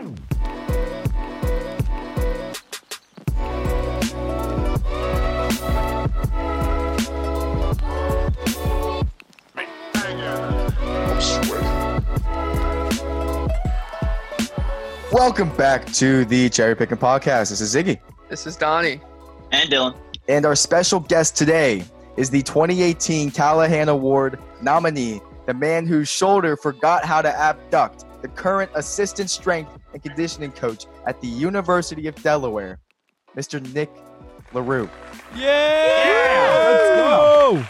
Welcome back to the Cherry Picking Podcast. This is Ziggy. This is Donnie. And Dylan. And our special guest today is the 2018 Callahan Award nominee, the man whose shoulder forgot how to abduct, the current assistant strength and conditioning coach at the University of Delaware, Mr. Nick LaRue. Yeah! Let's go!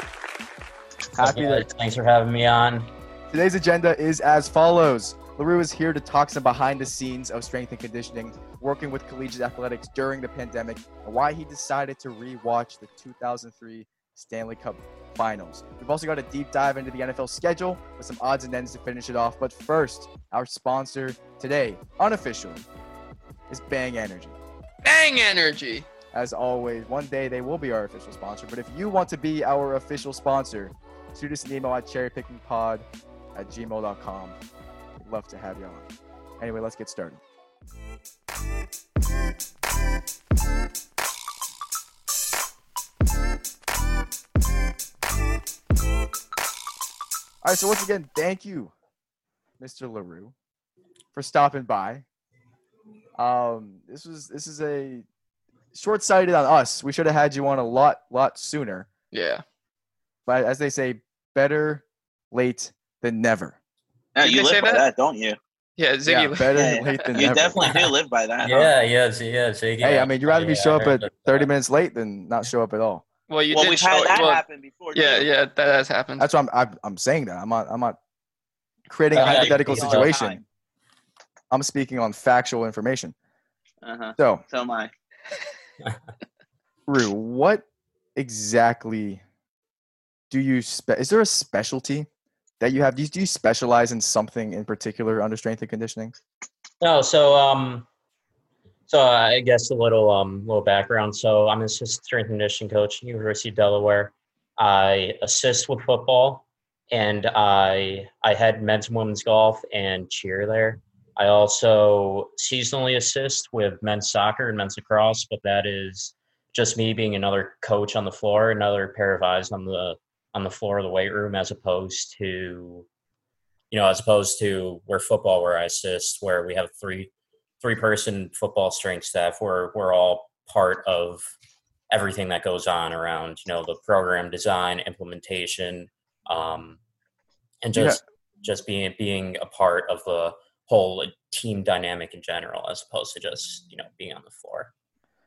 Happy Yeah, that Thanks for having me on. today's agenda is as follows. LaRue is here to talk some behind the scenes of strength and conditioning, working with collegiate athletics during the pandemic, and why he decided to re-watch the 2003 Stanley Cup Finals. We've also got a deep dive into the NFL schedule with some odds and ends to finish it off. But first, our sponsor today, unofficially, is Bang Energy. Bang Energy. As always, one day they will be our official sponsor. But if you want to be our official sponsor, shoot us an email at cherrypickingpod at gmail.com. We'd love to have you on. Anyway, let's get started. All right, so once again, thank you, Mr. LaRue, for stopping by. Um, this was this is a short-sighted on us. We should have had you on a lot lot sooner. Yeah. But as they say, better late than never. Yeah, Did you they say live by that? that, don't you? Yeah, Yeah, better Yeah, late than You never. definitely do live by that. huh? Yeah, yeah, yeah, Ziggy. Hey, I mean, you'd rather me Yeah, show I up heard at that. 30 minutes late than not show up at all. Well, you well, did we've show had that well, happen before. Yeah, too. yeah, that has happened. That's why I'm. I'm, I'm saying that. I'm not. I'm not creating a hypothetical situation. I'm speaking on factual information. Uh-huh. So, So am I. Rue, what exactly do you? Spe- is there a specialty that you have? Do you, do you specialize in something in particular under strength and conditioning? No, so um, so I guess a little um little background. So I'm an assistant strength and conditioning coach at University of Delaware. I assist with football, and I I had men's and women's golf and cheer there. I also seasonally assist with men's soccer and men's lacrosse, but that is just me being another coach on the floor, another pair of eyes on the on the floor of the weight room, as opposed to you know, as opposed to where football, where I assist, where we have three three person football strength staff, where we're all part of everything that goes on around, you know, the program design, implementation, um, and Yeah. just just being being a part of the whole team dynamic in general, as opposed to just you know being on the floor.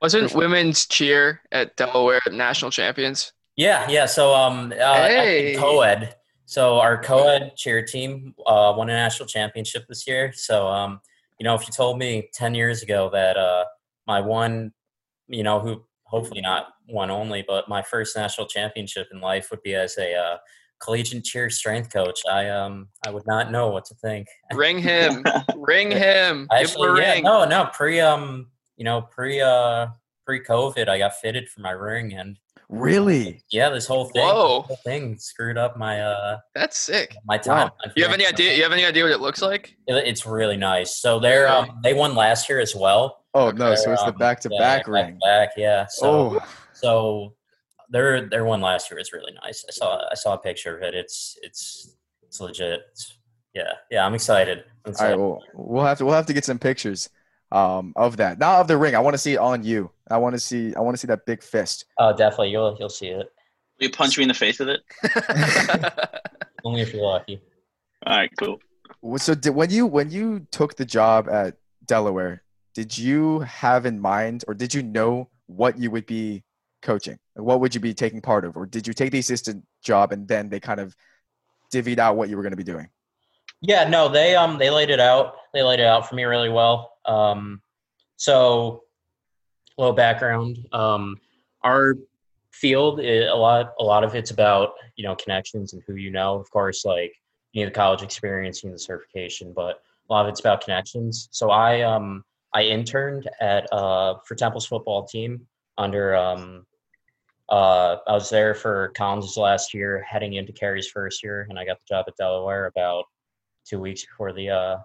Wasn't women's cheer at Delaware national champions? Yeah, yeah. So um, uh, Hey. co-ed. So our co-ed cheer team uh, won a national championship this year. So um, you know, if you told me ten years ago that uh, my one, you know, who hopefully not one only, but my first national championship in life would be as a uh, collegiate cheer strength coach, I um, I would not know what to think. Ring him. Ring him. Give him Actually, a yeah, ring. no, no, pre um, you know, pre uh, pre COVID, I got fitted for my ring and. Really? Yeah, this whole thing, Whoa. this whole thing screwed up my uh That's sick. my time. You have any idea? You have any idea what it looks like? It- It's really nice. So they're Really? um, they won last year as well. Oh no! So They're, it's the um, back to yeah, back ring. Back, yeah. So Oh, so their their one last year was really nice. I saw I saw a picture of it. It's it's it's legit. It's, yeah, yeah. I'm excited. I'm all right. Well, we'll have to we'll have to get some pictures um, of that. Not of the ring. I want to see it on you. I want to see I want to see that big fist. oh, definitely. You'll you'll see it. you punch me in the face with it? Only if you're lucky. All right, cool. So did, when you when you took the job at Delaware, did you have in mind or did you know what you would be coaching? What would you be taking part of, or did you take the assistant job and then they kind of divvied out what you were going to be doing? Yeah, no, they um they laid it out. They laid it out for me really well. Um, so a little background. Um, our field is a lot a lot of it's about you know connections and who you know. Of course, like you need the college experience, you need the certification, but a lot of it's about connections. So I um I interned at uh for Temple's football team under um uh I was there for Collins' last year, heading into Carey's first year, and I got the job at Delaware about two weeks before the uh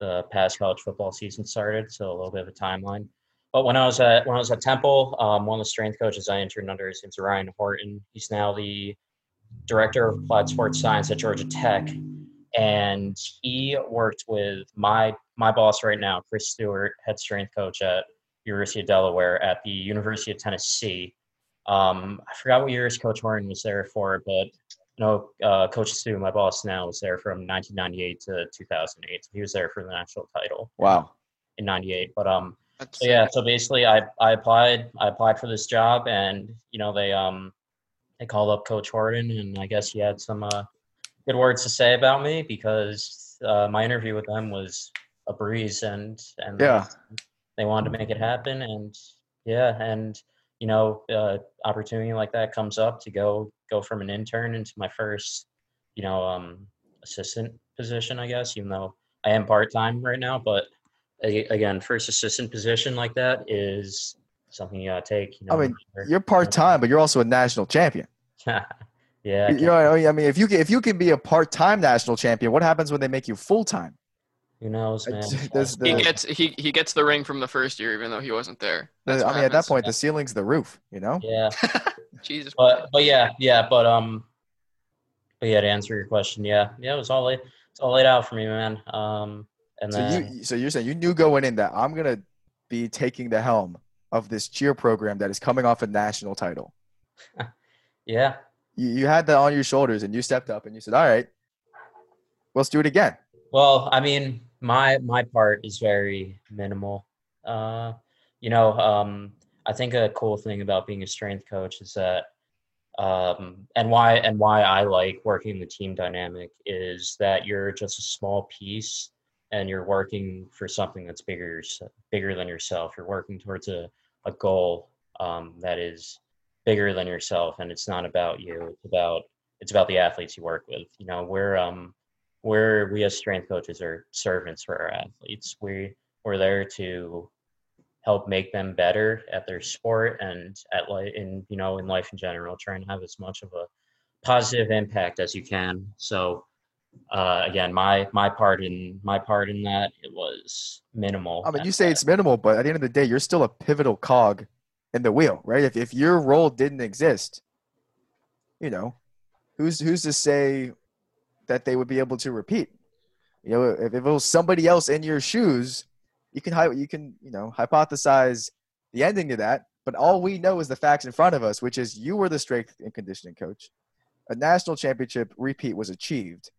the past college football season started, so a little bit of a timeline. But when I was at when I was at Temple, um, one of the strength coaches I interned under is name's Ryan Horton. He's now the director of applied sports science at Georgia Tech, and he worked with my my boss right now, Chris Stewart, head strength coach at University of Delaware at the University of Tennessee. Um, I forgot what years Coach Horton was there for, but no, uh, Coach Stu, my boss now, was there from 1998 to 2008. He was there for the national title Wow. in '98. But um, That's, so yeah, so basically, I I applied I applied for this job, and you know they um they called up Coach Horton, and I guess he had some uh, good words to say about me because uh, my interview with them was a breeze, and and Yeah. they wanted to make it happen, and yeah, and you know, uh, opportunity like that comes up to go go from an intern into my first, you know, um, assistant position, I guess. Even though I am part time right now, but again, first assistant position like that is something you gotta take. You know, I mean, You're part time, but you're also a national champion. yeah, I You know, I mean? I mean, if you can, if you can be a part time national champion, what happens when they make you full time? Who knows, man? There's he gets he he gets the ring from the first year, even though he wasn't there. That's I mean, at that happens. point, the ceiling's the roof. You know. yeah, Jesus. but but yeah, yeah, but um, but yeah, to answer your question, yeah, yeah, it was all laid, it's all laid out for me, man. Um, and So then you, so you're saying you knew going in that I'm gonna be taking the helm of this cheer program that is coming off a national title. yeah, You, you had that on your shoulders, and you stepped up and you said, "All right, let's do it again." Well, I mean, my my part is very minimal. Uh, you know, um, I think a cool thing about being a strength coach is that, um, and why and why I like working the team dynamic is that you're just a small piece, and you're working for something that's bigger bigger than yourself. You're working towards a a goal um, that is bigger than yourself, and it's not about you. It's about it's about the athletes you work with. You know, we're um we're we as strength coaches are servants for our athletes. We we're there to help make them better at their sport and at life in you know in life in general. Trying to have as much of a positive impact as you can. So uh, again, my my part in my part in that it was minimal. I mean, you say best. it's minimal, but at the end of the day, you're still a pivotal cog in the wheel, right? If if your role didn't exist, you know, who's who's to say that they would be able to repeat? You know, if, if it was somebody else in your shoes, you can you can you know hypothesize the ending to that. But all we know is the facts in front of us, which is you were the strength and conditioning coach. A national championship repeat was achieved.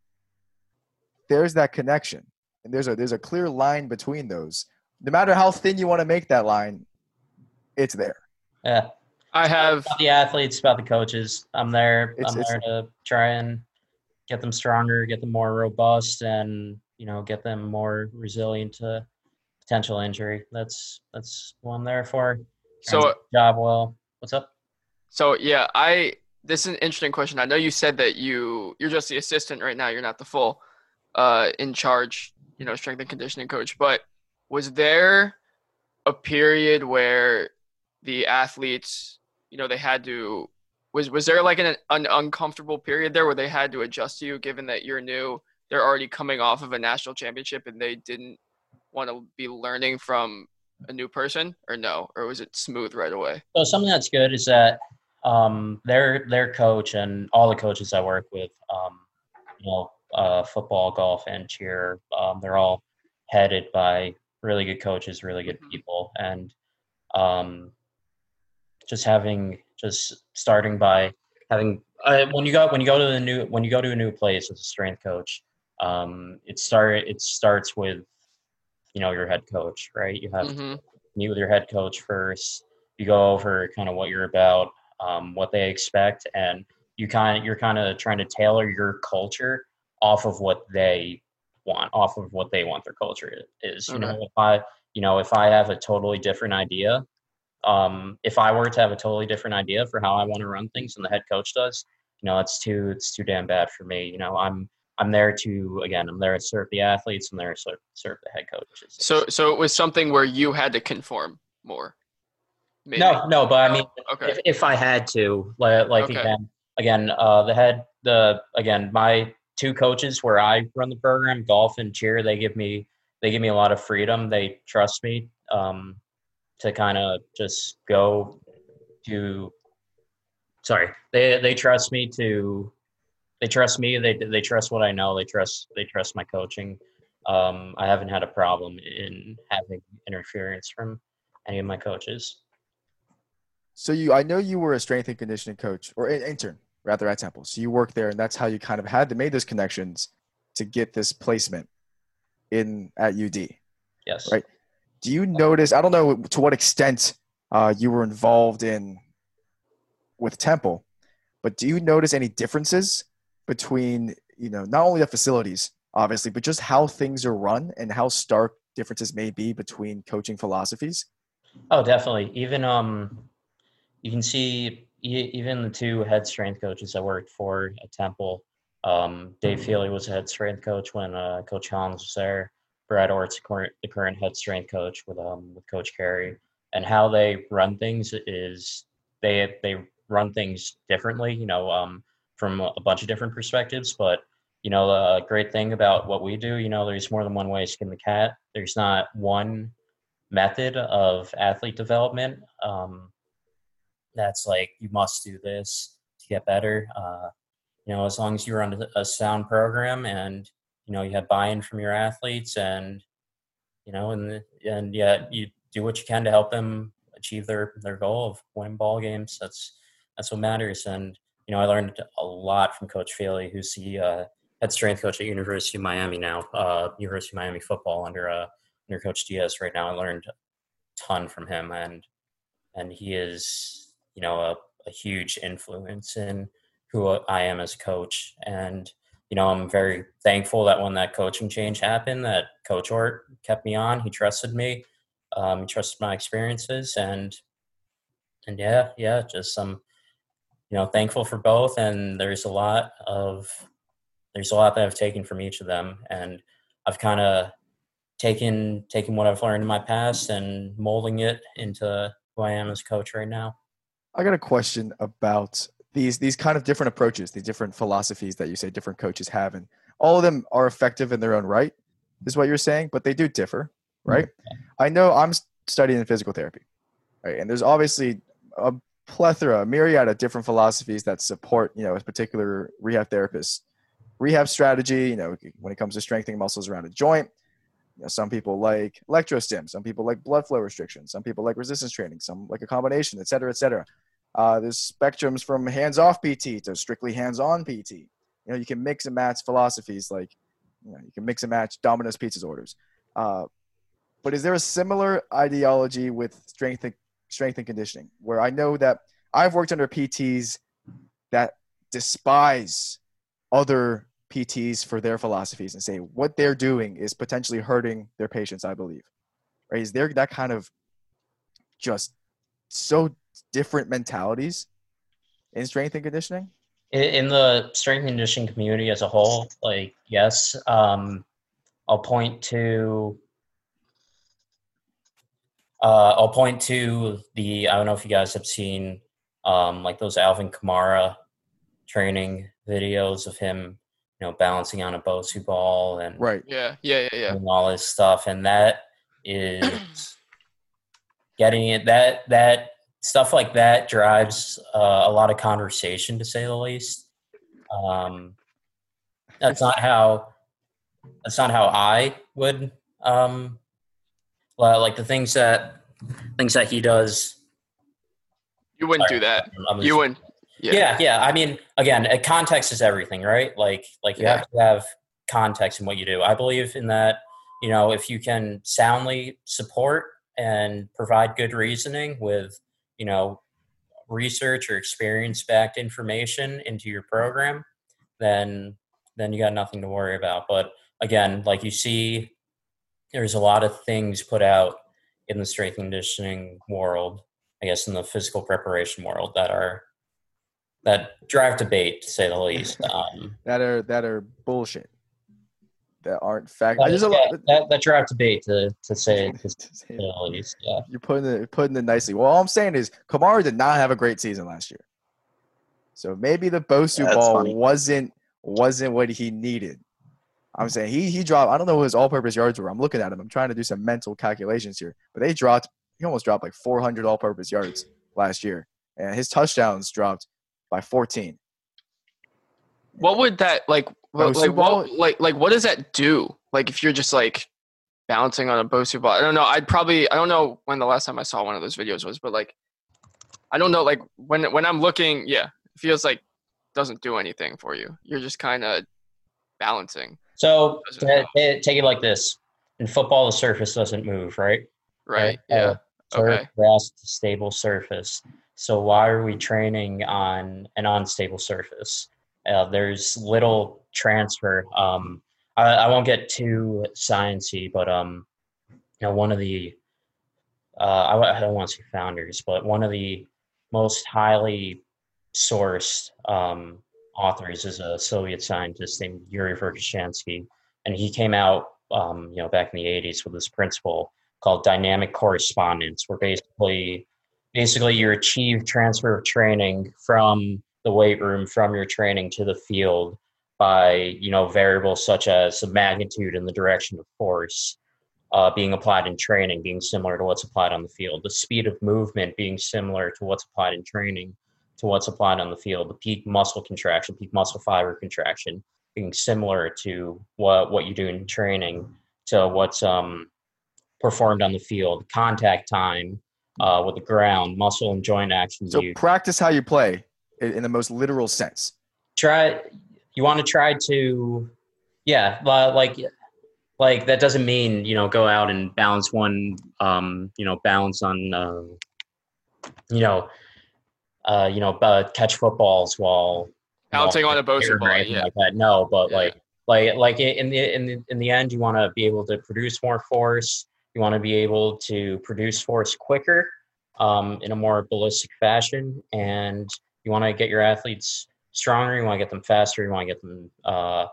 There's that connection, and there's a there's a clear line between those. No matter how thin you want to make that line, it's there. yeah. I have about the athletes, about the coaches. I'm there. It's- I'm it's- there to try and get them stronger, get them more robust, and you know, get them more resilient to potential injury. That's that's what I'm there for. So job well. What's up? So yeah, I this is an interesting question. I know you said that you you're just the assistant right now. You're not the full uh, in charge, you know, strength and conditioning coach. But was there a period where the athletes, you know, they had to was was there like an, an uncomfortable period there where they had to adjust to you, given that you're new? They're already coming off of a national championship and they didn't want to be learning from a new person, or no, or was it smooth right away? So something that's good is that um, their their coach and all the coaches I work with, um, you know, uh, football, golf, and cheer, um, they're all headed by really good coaches, really good people, and um, just having just starting by having uh, when you go when you go to the new when you go to a new place as a strength coach, um, it start it starts with you know your head coach, right? You have hmm meet with your head coach first. You go over kind of what you're about, um, what they expect, and you kind of you're kind of trying to tailor your culture off of what they want, off of what they want their culture is. You know, if I you know if I have a totally different idea, um, if I were to have a totally different idea for how I want to run things, and the head coach does, you know, it's too it's too damn bad for me. You know, I'm I'm there to again, I'm there to serve the athletes, I'm there to serve, serve the head coaches. So so it was something where you had to conform more. Maybe. no, no, but I mean, Okay. if, if I had to, like, like Okay. again, again, uh, the head, the again, my two coaches where I run the program, golf and cheer, they give me they give me a lot of freedom. They trust me um, to kind of just go to. Sorry, they they trust me to. They trust me. They they trust what I know. They trust they trust my coaching. Um, I haven't had a problem in having interference from any of my coaches. So you, I know you were a strength and conditioning coach or an intern rather at Temple. So you worked there, and that's how you kind of had to make those connections to get this placement in at UD. Yes. Right. Do you notice? I don't know to what extent uh, you were involved in with Temple, but do you notice any differences between you know not only the facilities, obviously, but just how things are run and how stark differences may be between coaching philosophies? Oh, definitely. Even um, you can see e- even the two head strength coaches I worked for at Temple. Um, Dave Feeley was a head strength coach when uh, Coach Collins was there. Brad Ort's the current head strength coach with um with Coach Carey, and how they run things is they they run things differently. You know, um, from a bunch of different perspectives, but you know, the great thing about what we do, you know, there's more than one way to skin the cat. There's not one method of athlete development. Um, that's like you must do this to get better. Uh, you know, as long as you're on a sound program and you know you have buy-in from your athletes and you know and and yet you do what you can to help them achieve their their goal of winning ball games. That's that's what matters. And you know, I learned a lot from Coach Feeley, who's the uh, head strength coach at University of Miami now, uh, University of Miami football under uh, under Coach Diaz right now. I learned a ton from him, and and he is you know a, a huge influence in who I am as a coach. And you know, I'm very thankful that when that coaching change happened, that Coach Ort kept me on. He trusted me. Um, he trusted my experiences, and and yeah, yeah, just some you know thankful for both. And there's a lot of there's a lot that I've taken from each of them, and I've kind of taken taken what I've learned in my past and molding it into who I am as a coach right now. I got a question about these these kind of different approaches, these different philosophies that you say different coaches have, and all of them are effective in their own right, is what you're saying, but they do differ, mm-hmm. right? I know I'm studying physical therapy, right, and there's obviously a plethora, a myriad of different philosophies that support, you know, a particular rehab therapist rehab strategy. You know, when it comes to strengthening muscles around a joint. You know, some people like electrostim, some people like blood flow restriction, some people like resistance training, some like a combination, et cetera, et cetera. Uh, there's spectrums from hands-off PT to strictly hands-on PT. You know, you can mix and match philosophies like, you know, you can mix and match Domino's Pizza's orders. Uh, but is there a similar ideology with strength and, strength and conditioning where I know that I've worked under PTs that despise other PTs for their philosophies and say what they're doing is potentially hurting their patients, I believe. Right? Is there that kind of just so different mentalities in strength and conditioning? In, in the strength and conditioning community as a whole, like yes, um, I'll point to. Uh, I'll point to the. I don't know if you guys have seen, um, like those Alvin Kamara training videos of him, you know, balancing on a Bosu ball and Right. Yeah, yeah, yeah, yeah. and all this stuff, and that is getting it. That that stuff like that drives uh, a lot of conversation, to say the least. Um, that's not how. That's not how I would. Um, li- like the things that things that he does. You wouldn't Sorry, do that. I'm You wouldn't. Yeah. yeah. yeah i mean again context is everything right like like you Yeah. have to have context in what you do i believe in that you know if you can soundly support and provide good reasoning with you know research or experience backed information into your program then then you got nothing to worry about but again like you see there's a lot of things put out in the strength conditioning world i guess in the physical preparation world that are that drive debate to say the least. Um, That are that are bullshit. That aren't fact. that, There's a lot. yeah, that, that drive debate to, to say to say You're least. Yeah. putting it putting it nicely. Well, all I'm saying is Kamara did not have a great season last year. So maybe the Bosu That's ball funny. wasn't wasn't what he needed. I'm saying he he dropped. I don't know what his all-purpose yards were. I'm looking at him. I'm trying to do some mental calculations here. But they dropped. He almost dropped like 400 all-purpose yards last year, and his touchdowns dropped by 14. What would that like? What, Bosu like ball? what like like what does that do? Like if you're just like bouncing on a Bosu ball. I don't know. I'd probably I don't know when the last time I saw one of those videos was, but like I don't know. Like when when I'm looking, yeah, it feels like doesn't do anything for you. You're just kind of balancing, So Doesn't ta- matter. ta- take it like this: in football, the surface doesn't move, right? right? Uh, Yeah. Turf, Okay. grass, is a stable surface. So why are we training on an unstable surface? Uh, there's little transfer. Um, I, I won't get too sciencey, but um, you know, one of the uh, I, I don't want to say founders, but one of the most highly sourced um, authors is a Soviet scientist named Yuri Verkhoshansky, and he came out, um, you know, back in the '80s with this principle called dynamic correspondence, where basically, basically you achieve transfer of training from the weight room, from your training to the field by, you know, variables such as the magnitude and the direction of force uh, being applied in training being similar to what's applied on the field, the speed of movement being similar to what's applied in training to what's applied on the field, the peak muscle contraction, peak muscle fiber contraction being similar to what what you do in training to what's um, performed on the field, contact time uh, with the ground, muscle and joint actions. So practice how you play in, in the most literal sense. try. You want to try to, yeah, li- like like that doesn't mean you know go out and balance one um you know balance on um you know uh you know uh, catch footballs while Bouncing on a Bosu or ball, anything yeah. like that no but Yeah. like like like in the in the in the end you want to be able to produce more force you want to be able to produce force quicker um in a more ballistic fashion and you want to get your athletes stronger you want to get them faster you want to get them uh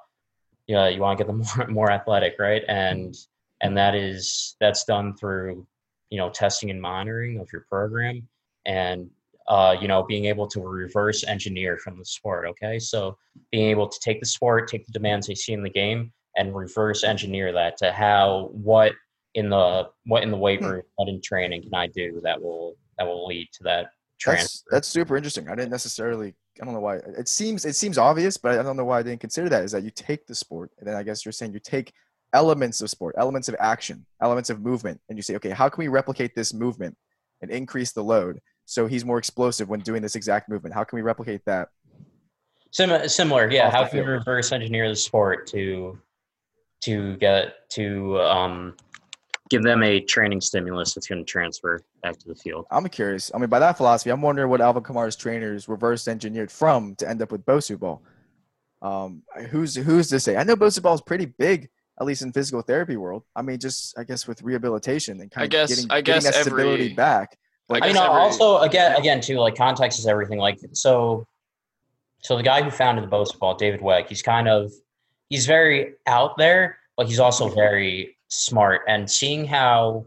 yeah, you want to get them more, more athletic, right? And and that is that's done through you know testing and monitoring of your program, and uh, you know being able to reverse engineer from the sport. Okay, so being able to take the sport, take the demands they see in the game, and reverse engineer that to how what in the what in the weight Hmm. room, what in training can I do that will that will lead to that. That's that's super interesting. I didn't necessarily. I don't know why. It seems it seems obvious, but I don't know why I didn't consider that. Is that you take the sport, and then I guess you're saying you take elements of sport, elements of action, elements of movement, and you say, okay, how can we replicate this movement and increase the load so he's more explosive when doing this exact movement? How can we replicate that? Sim- similar, yeah. How can you field. reverse engineer the sport to to get to um, give them a training stimulus that's going to transfer back to the field? I'm curious. I mean, by that philosophy, I'm wondering what Alvin Kamara's trainers reverse engineered from to end up with Bosu ball. Um, who's who's to say? I know Bosu ball is pretty big, at least in physical therapy world. I mean, just I guess with rehabilitation and kind I of guess- getting, I getting guess that stability every- back. I I guess mean, every- also again, again too, like context is everything. Like so, so the guy who founded the Bosu Ball, David Weck, he's kind of he's very out there, but he's also very smart. And seeing how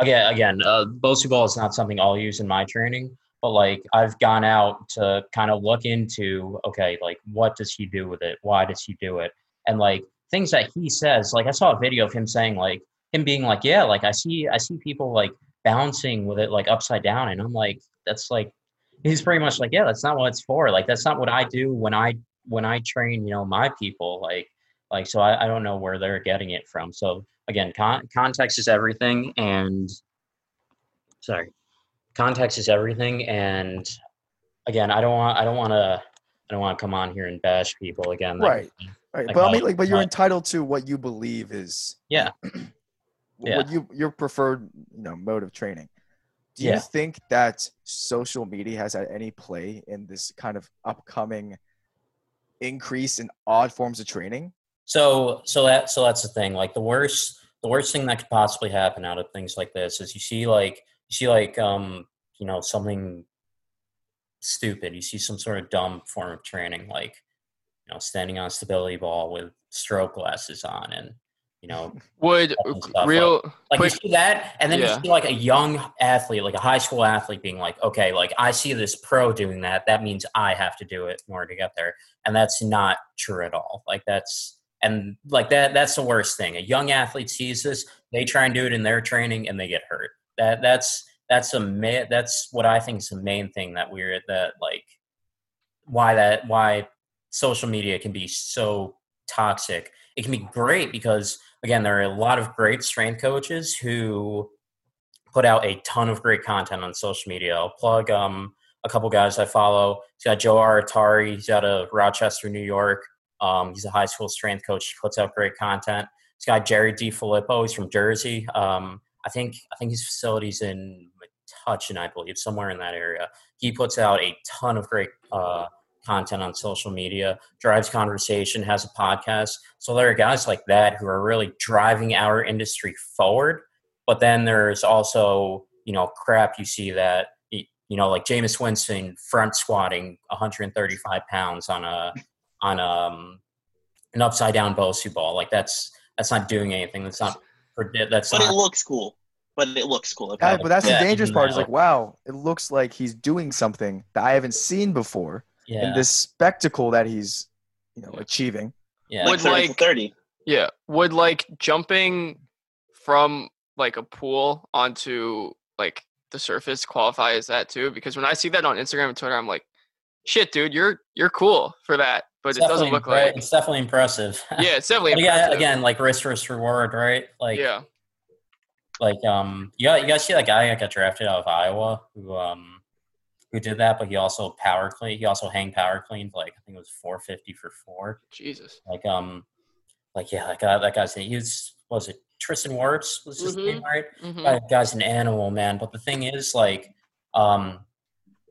again, again, uh, Bosu Ball is not something I'll use in my training, but like I've gone out to kind of look into okay, like what does he do with it? Why does he do it? And like things that he says, like I saw a video of him saying like him being like, yeah, like I see I see people like bouncing with it like upside down and i'm like that's like he's pretty much like yeah that's not what it's for like that's not what i do when i when i train you know my people like like so i, I don't know where they're getting it from so again con- context is everything and sorry context is everything and again i don't want i don't want to i don't want to come on here and bash people again That- Right. Right, Like, but I mean, like, but you're entitled to what you believe is Yeah. what you your preferred you know mode of training. Do you Yeah. think that social media has had any play in this kind of upcoming increase in odd forms of training? So so that so that's the thing. Like the worst the worst thing that could possibly happen out of things like this is you see like you see like um you know something stupid. You see some sort of dumb form of training like you know standing on a stability ball with stroke glasses on and you know Would real like quick? you see that and then Yeah. you see like a young athlete like a high school athlete being like okay like i see this pro doing that that means i have to do it in order to get there and that's not true at all like that's and like that that's the worst thing. A young athlete sees this, they try and do it in their training, and they get hurt. That that's that's a ma- that's what I think is the main thing that we're that like why that why social media can be so toxic. It can be great because again, there are a lot of great strength coaches who put out a ton of great content on social media. I'll plug um, a couple guys I follow. He's got Joe Aratari. He's out of Rochester, New York. Um, he's a high school strength coach. He puts out great content. He's got Jerry D. Filippo. He's from Jersey. Um, I think I think his facility's in Metuchen, I believe, somewhere in that area. He puts out a ton of great uh, content on social media, drives conversation, has a podcast. So there are guys like that who are really driving our industry forward. But then there's also, you know, crap you see that, you know, like Jameis Winston front squatting 135 pounds on a, on um, an upside down Bosu ball. Like that's, that's not doing anything. That's not, that's but not, it looks cool. But it looks cool. Yeah, but that's Yeah, the dangerous part. Is no. like, wow, it looks like he's doing something that I haven't seen before, yeah, and this spectacle that he's, you know, achieving. yeah. like Would 30 like- 30. Yeah. Would like jumping from like a pool onto like the surface qualify as that too? Because when I see that on Instagram and Twitter, I'm like, shit, dude, you're you're cool for that. But It's it doesn't look impre- like it's definitely impressive. Yeah, it's definitely yeah, impressive. again, like risk versus reward, right? Like, yeah. like um, you got you guys see that guy that got drafted out of Iowa who um, who did that, but he also power clean. He also hang power cleaned like I think it was four fifty for four. Jesus. Like um, like yeah, that guy, that guy's he was was it Tristan Wirfs was his name, right? Mhm. That guy's an animal, man. But the thing is, like, um,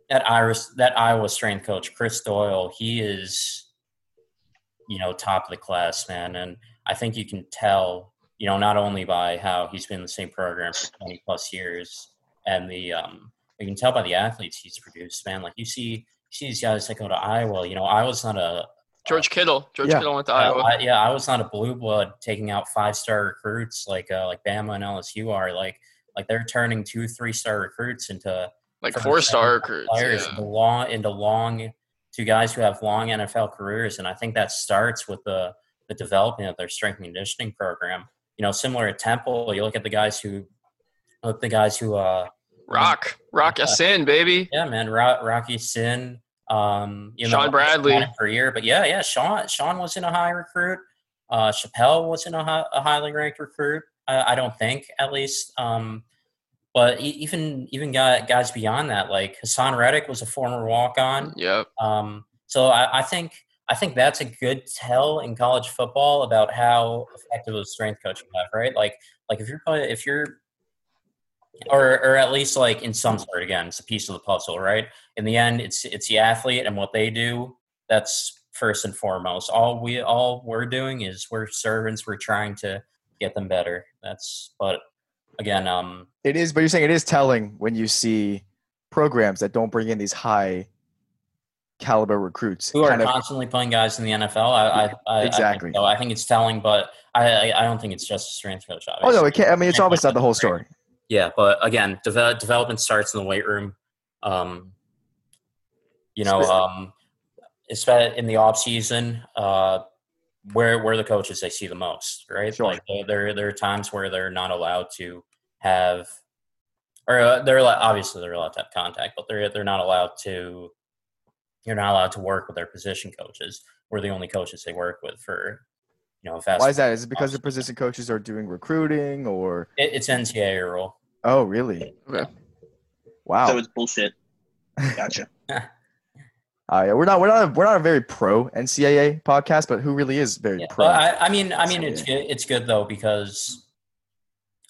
that Iris, that Iowa strength coach, Chris Doyle, he is, you know, top of the class, man. And I think you can tell, you know, not only by how he's been in the same program for twenty plus years, and the, um, you can tell by the athletes he's produced, man. Like you see, you see these guys that go to Iowa. You know, Iowa's not a George Kittle. George Yeah. Kittle went to uh, Iowa. I, yeah, I was not a blue blood taking out five star recruits like uh, like Bama and LSU are. Like like they're turning two three star recruits into like four star second recruits. players yeah. into long into long to guys who have long NFL careers, and I think that starts with the the development of their strength and conditioning program. You know, similar to Temple, you look at the guys who look the guys who uh Rock. Rock Yeah. Ya-Sin, baby. yeah man Ro- Rock Ya-Sin um you Shaun know, Bradley. per year but yeah yeah Shaun Shaun wasn't a high recruit uh Chapelle wasn't a, high, a highly ranked recruit I, I don't think at least um but even even guy, guys beyond that like Haason Reddick was a former walk on Yep. um so I, I think I think that's a good tell in college football about how effective a strength coach you have right? Like like if you're if you're or or at least like in some sort again it's a piece of the puzzle right? In the end it's it's the athlete and what they do that's first and foremost. All we all we're doing is we're servants we're trying to get them better. That's but again um It is, but you're saying it is telling when you see programs that don't bring in these high caliber recruits. who are kind of- constantly playing guys in the NFL I I, I Exactly. I think, so. I think it's telling but I, I don't think it's just a strength coach oh no, it can't. I mean, it's always not the whole story. Yeah, but again, develop, development starts in the weight room. Um, you know, um, especially in the off season, uh, where where the coaches they see the most, right? Sure. Like there there are times where they're not allowed to have, or uh, they're allowed, obviously they're allowed to have contact, but they're they're not allowed to. You're not allowed to work with their position coaches. We're the only coaches they work with for, you know, a fast. Why is that? Is it because the position coaches are doing recruiting or? It, it's NCAA rule. Oh, really? Okay. Wow. So it's bullshit. Gotcha. Uh, yeah, we're not we're not a, we're not a very pro NCAA podcast, but who really is very Yeah, pro? I, I mean, I mean, So, it's good. It's good though because,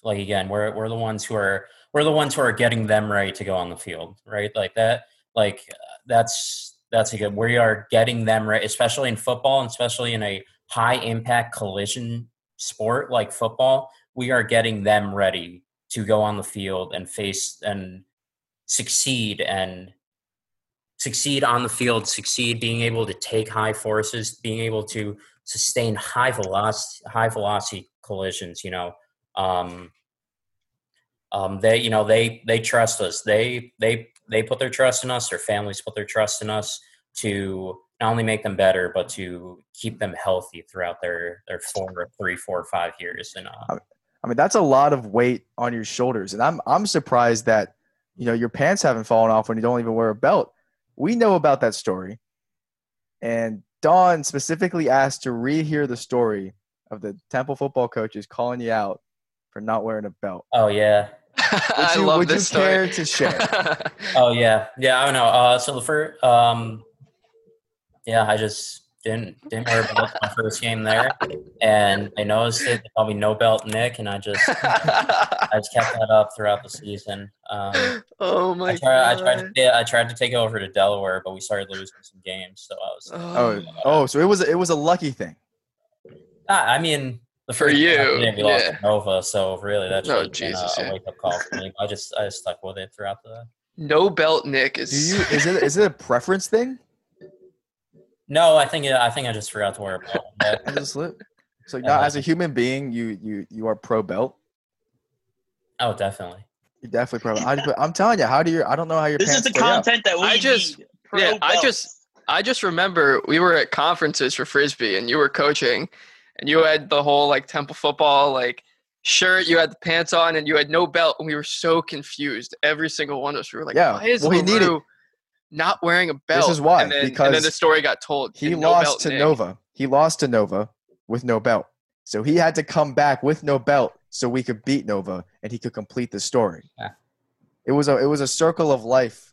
like, again, we're we're the ones who are we're the ones who are getting them ready to go on the field, right? Like that. Like uh, that's that's a good. We are getting them ready, especially in football, and especially in a high impact collision sport like football. We are getting them ready to go on the field and face and succeed and succeed on the field, succeed being able to take high forces, being able to sustain high velocity, high velocity collisions. You know, um, um, they you know they they trust us. They they they put their trust in us. Their families put their trust in us. to not only make them better, but to keep them healthy throughout their their four, three, four, five years. And uh, I mean, that's a lot of weight on your shoulders, and I'm I'm surprised that you know your pants haven't fallen off when you don't even wear a belt. We know about that story, and Don specifically asked to rehear the story of the Temple football coaches calling you out for not wearing a belt. oh yeah, I you- love would you this story. care to share? oh yeah, yeah. I don't know. Uh, so the first, um, yeah, I just didn't didn't wear a belt my first game there, and I noticed it. They called me no belt Nick, and I just I just kept that up throughout the season. Um, oh my I tried, I tried, to, yeah, I tried to take it over to Delaware, but we started losing some games. So I was, Oh, oh, so it was it was a lucky thing. I mean, the For you, game we lost yeah. Nova, so really that's should Oh, have been Jesus, a, yeah. wake up call for me. I just I just stuck with it throughout the. no belt Nick is Do you is it is it a preference thing? No, I think I think I just forgot to wear a belt. Yeah. I just li- So Yeah, now, like- as a human being, you you you are pro belt. oh, definitely. You're definitely pro. I, but I'm telling you, how do you? I don't know how your This is the stay up. content that we I just- need. yeah, Pro I just- I just remember we were at conferences for frisbee and you were coaching and you had the whole like temple football like shirt, you had the pants on and you had no belt and we were so confused. Every single one of us we were like, Yeah, why is well, he needed- LaRue not wearing a belt? This is why, and then, and because then the story got told. He and no lost to Nick. Nova. He lost to Nova with no belt. So he had to come back with no belt so we could beat Nova and he could complete the story. Yeah. It was a it was a circle of life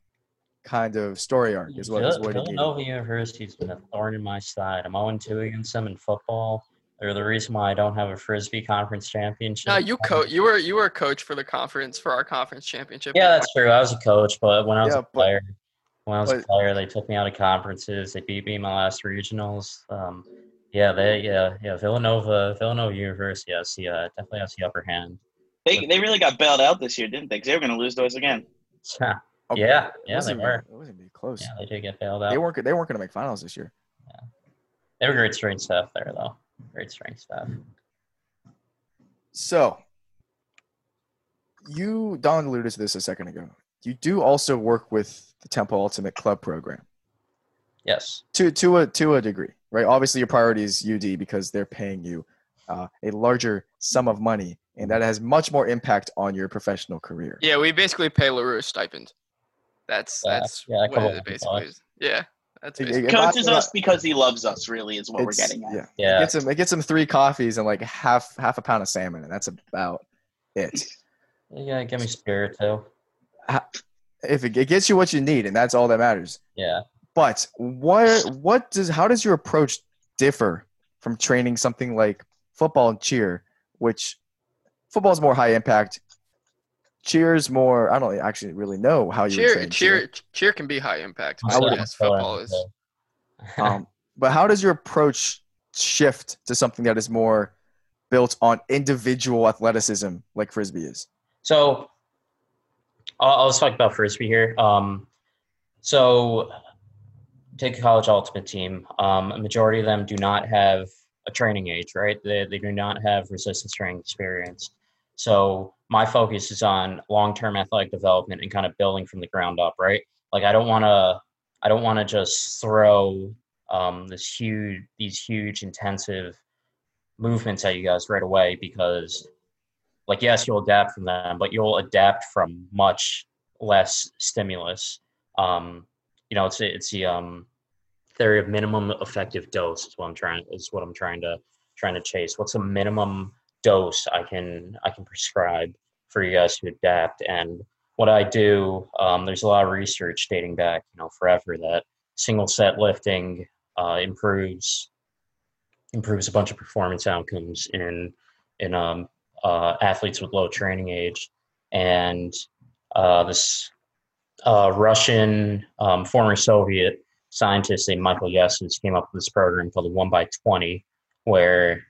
kind of story arc is what, is Vill- what he needed. Villanova University's been a thorn in my side. I'm 0 2 against them in football. They're the reason why I don't have a frisbee conference championship. No, you co- you were you were a coach for the conference for our conference championship. Yeah, that's true. I was a coach, but when I was Yeah, a but- player, when I was a player, they took me out of conferences. They beat me in my last regionals. Um, yeah, they yeah yeah Villanova Villanova University. I see uh, definitely has the upper hand. They, they really got bailed out this year, didn't they? 'Cause they were going to lose those again. Yeah, Okay. yeah, yeah, they were. It wasn't even close. Yeah, they did get bailed out. They weren't they weren't going to make finals this year. Yeah. They were great strength staff there, though. Great strength staff. So you Don alluded to this a second ago. You do also work with the Temple Ultimate Club program. Yes. to to a to a degree, right? Obviously, your priority is UD because they're paying you uh, a larger sum of money, and that has much more impact on your professional career. Yeah, we basically pay LaRue a stipend. That's Yeah, that's yeah, what it basically is. Yeah, that's It- it- Coaches us because he loves us, really, is what we're getting at. Yeah, Yeah. it gets him. It gets him three coffees and like half half a pound of salmon, and that's about it. Yeah, give me spirit too. If it, it gets you what you need, and that's all that matters. Yeah. But what what does how does your approach differ from training something like football and cheer, which football is more high impact, cheers more. I don't actually really know how you would cheer, cheer, cheer can be high impact. I would- Yes, football is. Um, but how does your approach shift to something that is more built on individual athleticism, like frisbee is? So I'll, I'll just talk about frisbee here. Um, so take a college ultimate team. Um, a majority of them do not have a training age, right? They, they do not have resistance training experience. So my focus is on long-term athletic development and kind of building from the ground up, right? Like I don't want to, I don't want to just throw um, this huge, these huge intensive movements at you guys right away because like yes you'll adapt from them but you'll adapt from much less stimulus um you know it's it's the um theory of minimum effective dose is what i'm trying is what i'm trying to trying to chase what's the minimum dose i can i can prescribe for you guys to adapt. And what i do um, there's a lot of research dating back you know forever that single set lifting uh, improves improves a bunch of performance outcomes in in um, uh, athletes with low training age, and uh, this uh, Russian um, former Soviet scientist named Michael Yessis came up with this program called the One by Twenty, where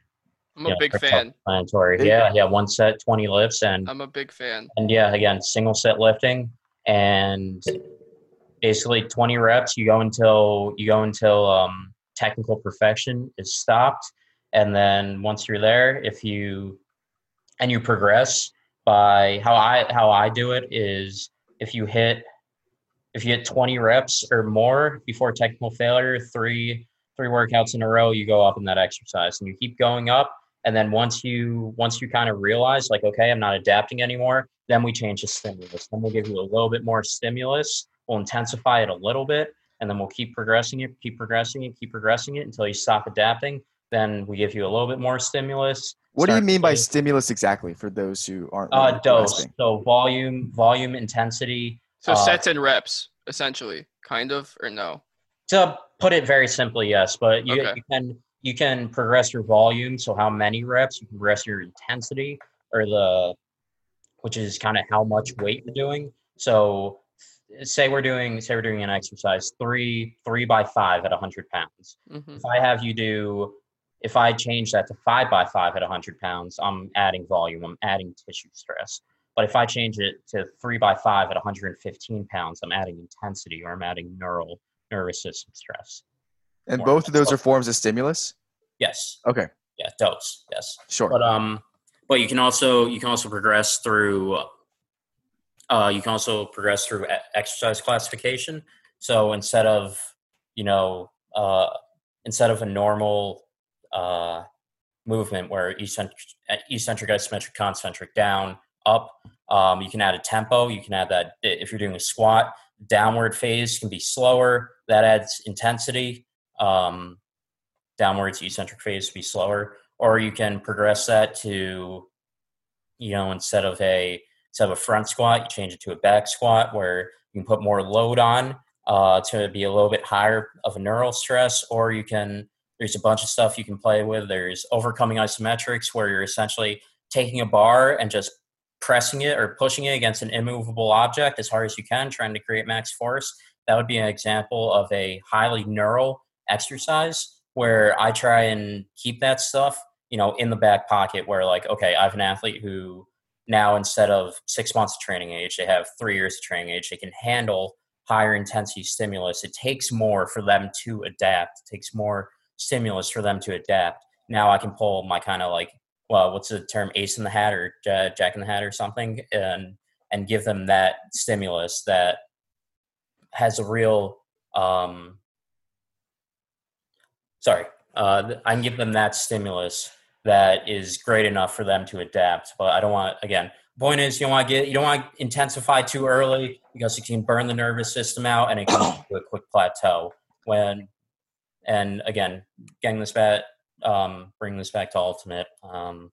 I'm a know, big fan. self-explanatory. Yeah, yeah, one set, twenty lifts, and I'm a big fan. and yeah, again, single set lifting and basically 20 reps. You go until you go until um, technical perfection is stopped, and then once you're there, if you and you progress by how I how I do it is if you hit if you hit 20 reps or more before technical failure, three three workouts in a row, you go up in that exercise, and you keep going up. And then once you once you kind of realize like, okay, I'm not adapting anymore, then we change the stimulus. Then we'll give you a little bit more stimulus. We'll intensify it a little bit, and then we'll keep progressing it, keep progressing it, keep progressing it until you stop adapting. Then we give you a little bit more stimulus. What do you mean by to- stimulus exactly for those who aren't uh, really dose? grasping? So volume, volume, intensity. So Uh, sets and reps, essentially, kind of, or no? To put it very simply, yes, but you, Okay. you can you can progress your volume. So how many reps? You can progress your intensity, or the which is kind of how much weight you're doing. So say we're doing say we're doing an exercise three three by five at 100 pounds hmm if I have you do, if I change that to five by five at 100 pounds, I'm adding volume, I'm adding tissue stress. But if I change it to three by five at 115 pounds, I'm adding intensity or I'm adding neural nervous system stress. And both of those are forms of stimulus. Yes. Okay, Yeah. Dose. Yes. sure. But um, but you can also you can also progress through. Uh, you can also progress through exercise classification. So instead of you know uh, instead of a normal uh, movement where eccentric, eccentric, isometric, concentric, down, up, um, you can add a tempo. You can add that if you're doing a squat, downward phase can be slower. That adds intensity. Um, downwards eccentric phase to be slower or you can progress that to you know instead of a instead of a front squat you change it to a back squat where you can put more load on uh, to be a little bit higher of a neural stress or you can there's a bunch of stuff you can play with. There's overcoming isometrics where you're essentially taking a bar and just pressing it or pushing it against an immovable object as hard as you can trying to create max force. That would be an example of a highly neural exercise where I try and keep that stuff, you know, in the back pocket where like, okay, I have an athlete who now instead of six months of training age, they have three years of training age. They can handle higher intensity stimulus. It takes more for them to adapt. It takes more stimulus for them to adapt. Now I can pull my kind of like, well, what's the term, ace in the hat or jack in the hat or something, and and give them that stimulus that has a real um, sorry, uh, I can give them that stimulus that is great enough for them to adapt. But I don't want again. Point is, you don't want to get you don't want to intensify too early because it can burn the nervous system out and it can to a quick plateau. When and again, getting this back, um, bringing this back to ultimate. Um,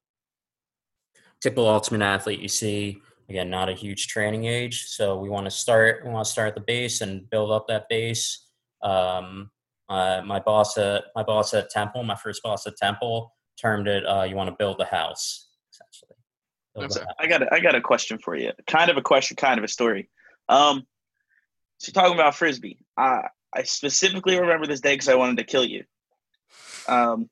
typical ultimate athlete you see again not a huge training age so we want to start we want to start at the base and build up that base um, uh, my boss at my boss at Temple, my first boss at Temple, termed it uh, "you want to build the house." Essentially, build the house. I got a, I got a question for you. Kind of a question, kind of a story. Um, so you're talking about frisbee. I I specifically remember this day because I wanted to kill you. Um,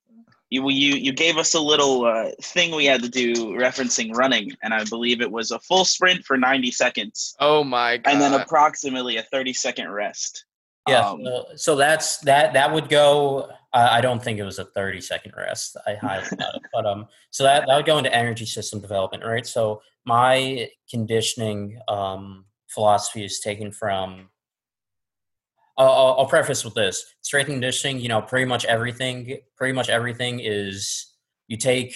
you you you gave us a little uh, thing we had to do referencing running, and I believe it was a full sprint for 90 seconds, Oh my god. and then approximately a 30 second rest. Yeah, Um, so, so that's that. That would go. Uh, I don't think it was a thirty second rest. I highly doubt it. But um, so that that would go into energy system development, right? So my conditioning um philosophy is taken from. I'll, I'll- I'll preface with this: strength conditioning. You know, pretty much everything. Pretty much everything is you take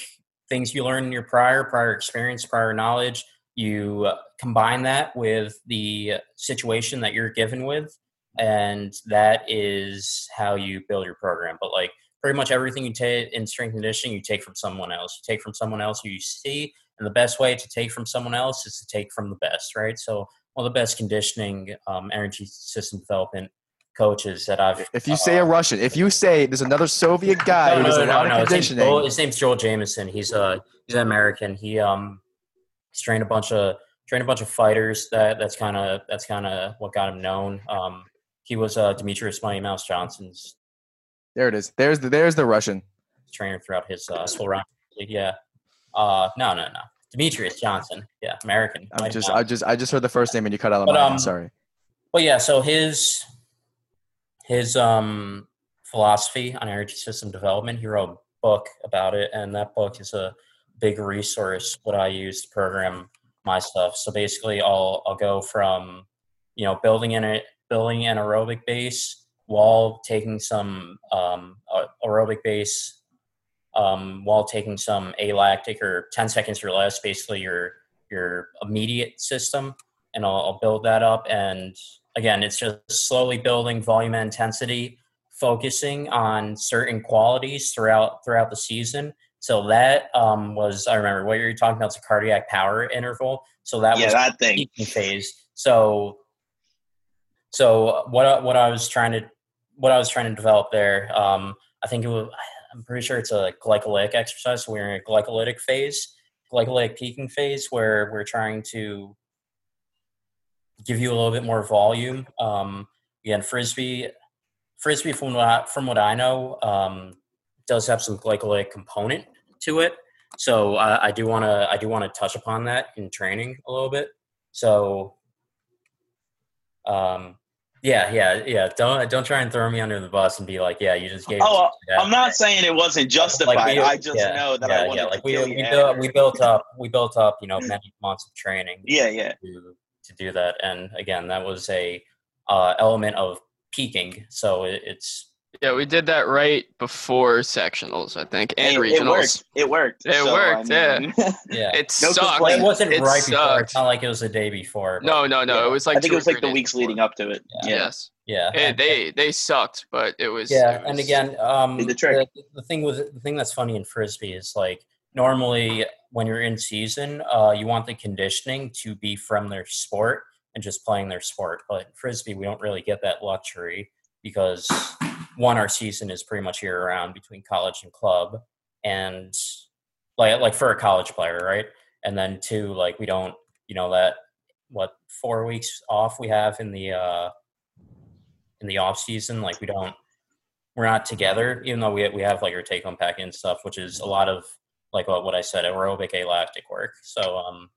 things you learn in your prior prior experience, prior knowledge. You uh, combine that with the situation that you're given with and that is how you build your program. But like pretty much everything you take in strength conditioning, you take from someone else. You take from someone else who you see, and the best way to take from someone else is to take from the best, right? So one of the best conditioning um, energy system development coaches that I've. If you say a Russian, if you say there's another Soviet guy no, who does no, a no, lot no, of His name's, conditioning, Joel, his name's Joel Jamieson. He's a he's an American. He um he's trained a bunch of trained a bunch of fighters. That that's kind of that's kind of what got him known. Um, he was uh, Demetrious Mighty Mouse Johnson's there it is. There's the there's the Russian. trainer throughout his uh, round. Yeah. Uh, no, no, no. Demetrious Johnson. Yeah, American. I'm Mighty just. I just I just heard the first name and you cut out But, mine. I'm um, sorry. But yeah, so his his um philosophy on energy system development, he wrote a book about it, and that book is a big resource what I use to program my stuff. So basically I'll I'll go from you know building in it building an aerobic base while taking some um, aerobic base um, while taking some alactic or 10 seconds or less, basically your your immediate system, and I'll, I'll build that up. And again, it's just slowly building volume and intensity, focusing on certain qualities throughout throughout the season. So that um, was I remember what you're talking about is a cardiac power interval. So that yeah, was that thing. phase. So, so what what I was trying to what I was trying to develop there, um, I think it was. I'm pretty sure it's a glycolytic exercise. So we're in a glycolytic phase, glycolytic peaking phase, where we're trying to give you a little bit more volume. Um, again, frisbee, frisbee from what I, from what I know, um, does have some glycolytic component to it. So I do want to I do want to touch upon that in training a little bit. So, um, yeah, yeah, yeah. Don't don't try and throw me under the bus and be like, yeah, you just gave. Oh, that. I'm not saying it wasn't justified. Like we- I just yeah, know that yeah, I wanted yeah. Like we we built we built up we built up you know many months of training yeah, yeah. to to do that, and again, that was a uh, element of peaking. So it, it's Yeah, we did that right before sectionals, I think, and It- regionals. It worked. It worked. It So, worked, I mean, yeah. It No sucked. Complaint. it wasn't It right before. sucked. It's not like it was the day before. No, no, no. Yeah. It was like I think it was like the weeks before. leading up to it. Yeah. Yeah. Yes. Yeah, they they sucked, but it was. yeah it and again um the trick. The, the thing with the thing that's funny in frisbee is like normally when you're in season uh you want the conditioning to be from their sport and just playing their sport but in frisbee we don't really get that luxury because one our season is pretty much year round between college and club. And like like for a college player right? And then two like we don't you know that what four weeks off we have in the uh in the off season like we don't we're not together even though we we have like our take home packet and stuff which is a lot of like what, what i said aerobic alactic work. So um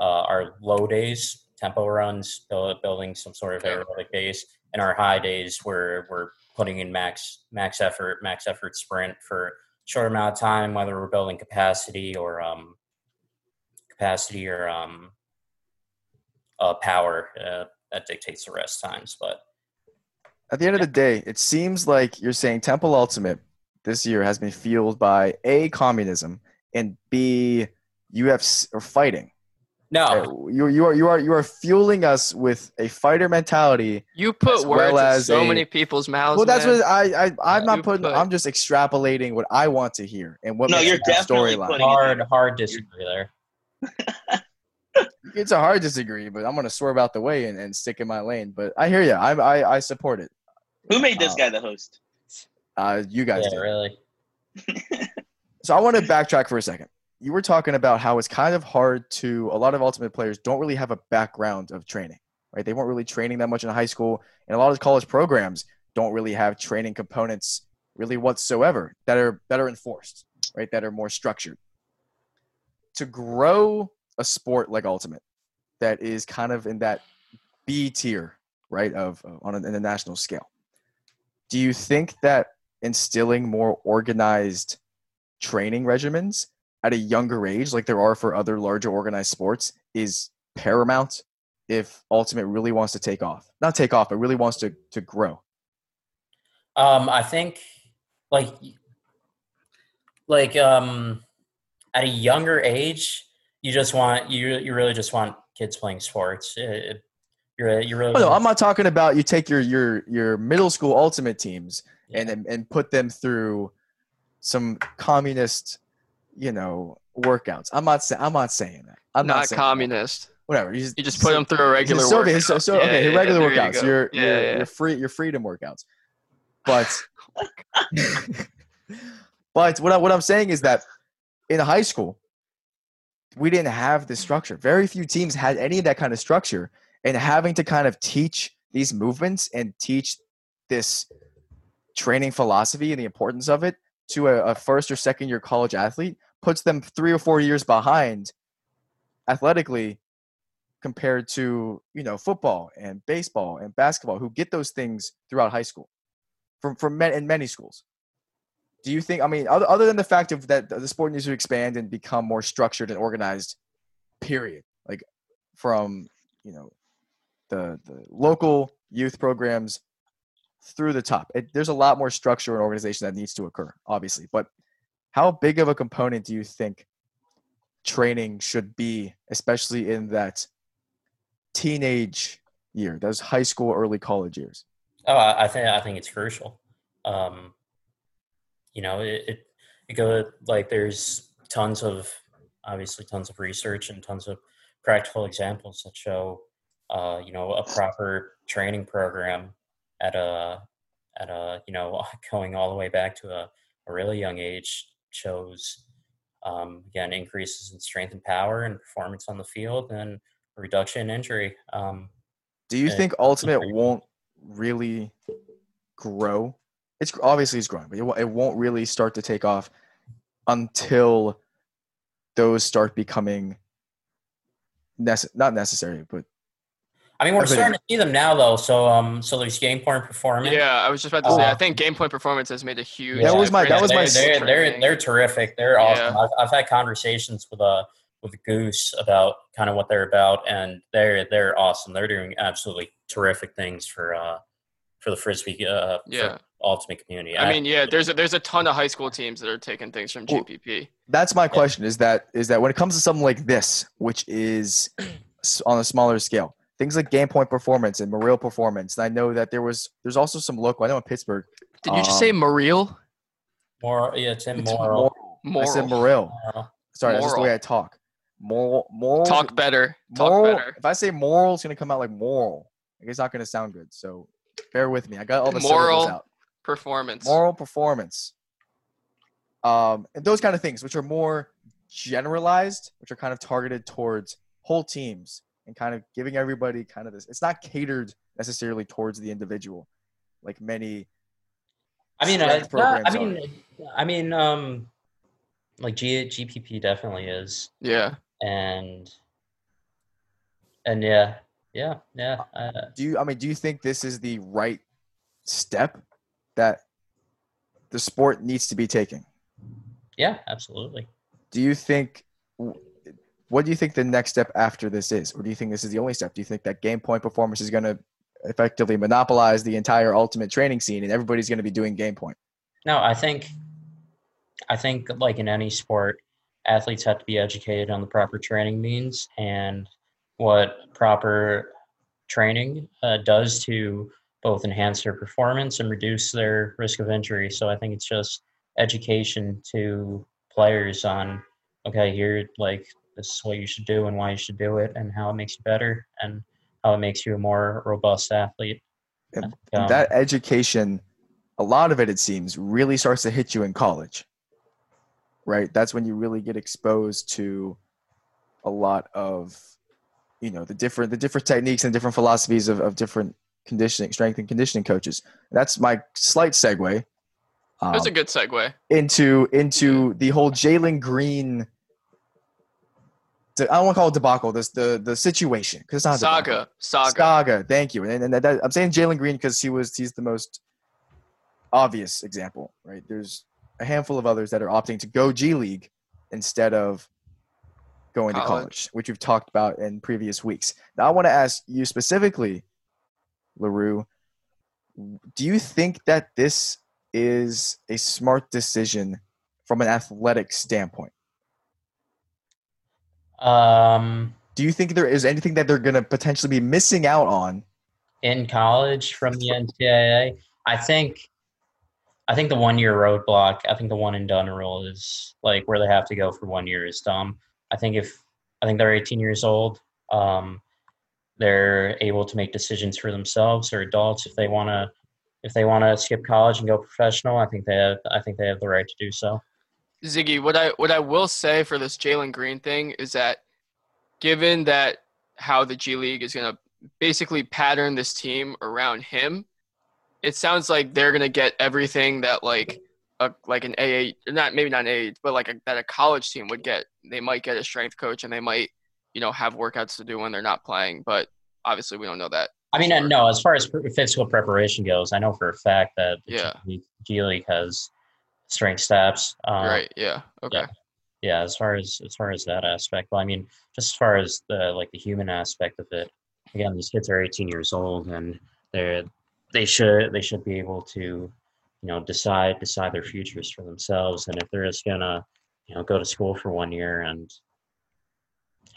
uh, our low days tempo runs build, building some sort of aerobic base and our high days we're we're putting in max max effort max effort sprint for short amount of time whether we're building capacity or um capacity or um uh power uh, that dictates the rest times but At the end of the day, it seems like you're saying Temple Ultimate this year has been fueled by A, communism, and B, UFC or fighting. No Uh, You, you, are, you, are, you are fueling us with a fighter mentality. you put as words well in so a- many people's mouths. Well, that's man. what I, I I'm You not putting. put- I'm just extrapolating what I want to hear and what No, makes you're good definitely storyline. hard hard disagree there It's a hard disagree, but I'm gonna swerve out the way and, and stick in my lane. But I hear you. I, I I support it. Who made this Uh, guy the host? Uh, you guys yeah did. really So I want to backtrack for a second. You were talking about how it's kind of hard to a lot of ultimate players don't really have a background of training, right? They weren't really training that much in high school, and a lot of college programs don't really have training components really whatsoever that are are enforced, right? That are more structured. To grow a sport like ultimate that is kind of in that B tier, right, of- on an international scale. Do you think that instilling more organized training regimens at a younger age, like there are for other larger organized sports, is paramount if Ultimate really wants to take off. Not take off, but really wants to to grow. Um, I think like like um at a younger age, you just want you you really just want kids playing sports. It, it- you're you really Oh, no, I'm not talking about you take your your your middle school Ultimate teams Yeah. and, and put them through some communist, you know, workouts. I'm not saying I'm not saying that. I'm not, not saying that. communist. Whatever. You just put them through a regular so, workout. so, so Yeah, okay, yeah, regular you workouts. go. Your yeah, your yeah. your free your freedom workouts. But but what I, what I'm saying is that in high school we didn't have this structure. Very few teams had any of that kind of structure and having to kind of teach these movements and teach this training philosophy and the importance of it to a, a first or second year college athlete puts them three or four years behind athletically compared to you know football and baseball and basketball who get those things throughout high school from from men in many schools. Do you think i mean other, other than the fact of that the sport needs to expand and become more structured and organized period like from you know the the local youth programs through the top. It, there's a lot more structure and organization that needs to occur, obviously. But how big of a component do you think training should be, especially in that teenage year, those high school, early college years? Oh, I think I think it's crucial. Um, you know, it, it it go like there's tons of obviously tons of research and tons of practical examples that show, uh, you know, a proper training program at a at a you know going all the way back to a, a really young age shows um, again increases in strength and power and performance on the field and reduction in injury. Um, Do you think Ultimate won't really grow? It's obviously it's growing, but it, it won't really start to take off until those start becoming nece- not necessary, but I mean, we're Everything. starting to see them now, though. So, um, so there's game point performance. Yeah, I was just about to say. I Uh, think game point performance has made a huge. That was my- that difference was my in They're they're, they're terrific. They're awesome. Yeah. I've, I've had conversations with uh with Goose about kind of what they're about, and they're they're awesome. They're doing absolutely terrific things for uh for the frisbee uh for Yeah. ultimate community. I mean, yeah, there's a, there's a ton of high school teams that are taking things from Well, GPP. that's my question is that is that when it comes to something like this which is on a smaller scale things like game point performance and Moril performance and i know that there was there's also some local i know in pittsburgh Did you just say Um, Mariel? more yeah, it's it's immoral. moral. i said Moral. moril Moral. sorry that's just the way i talk moral moral Talk better. Talk moral better. if i say moral it's going to come out like moral like it's not going to sound good so bear with me i got all the Moral. out Performance. moral performance um and those kind of things which are more generalized which are kind of targeted towards whole teams and kind of giving everybody kind of this it's not catered necessarily towards the individual like many I mean, uh, strength no, I programs mean, I mean, um, like G, GPP definitely is, Yeah. and and yeah, yeah, yeah. Uh, do you i mean do you think this is the right step that the sport needs to be taking yeah, absolutely. do you think what do you think the next step after this is? Or do you think this is the only step? Do you think that game point performance is going to effectively monopolize the entire ultimate training scene and everybody's going to be doing game point? No, I think, I think like in any sport, athletes have to be educated on the proper training means and what proper training uh, does to both enhance their performance and reduce their risk of injury. So I think it's just education to players on, okay, here, like this is what you should do and why you should do it and how it makes you better and how it makes you a more robust athlete. And- Um, and that education a lot of it it seems really starts to hit you in college right that's when you really get exposed to a lot of you know the different the different techniques and different philosophies of, of different conditioning strength and conditioning coaches that's my slight segue um, That's a good segue. into into the whole Jalen Green. I don't want to call it debacle. This the the situation because it's not. Saga. Saga. Saga. Thank you. And, and that, I'm saying Jalen Green because he was he's the most obvious example, right? There's a handful of others that are opting to go G League instead of going to College. college, which we've talked about in previous weeks. Now I want to ask you specifically, Larue, do you think that this is a smart decision from an athletic standpoint? Um, Do you think there is anything that they're going to potentially be missing out on in college from the NCAA. I think I think the one year roadblock, I think the one and done rule is like where they have to go for one year is dumb. I think if I think they're 18 years old, um, they're able to make decisions for themselves. They're adults. If they want to, if they want to skip college and go professional, I think they have. I think they have the right to do so. Ziggy, what I what I will say for this Jalen Green thing is that given that how the G League is gonna basically pattern this team around him, it sounds like they're gonna get everything that like a like an AA not maybe not an AA, but like a, that a college team would get. They might get a strength coach and they might, you know, have workouts to do when they're not playing, but obviously we don't know that. I mean, Sure. no. As far as physical preparation goes, I know for a fact that the Yeah. G League has strength steps. Um, right. Yeah. Okay. yeah as far as as far as that aspect well i mean just as far as the like the human aspect of it again these kids are 18 years old and they're they should they should be able to you know decide decide their futures for themselves and if they're just gonna you know go to school for one year and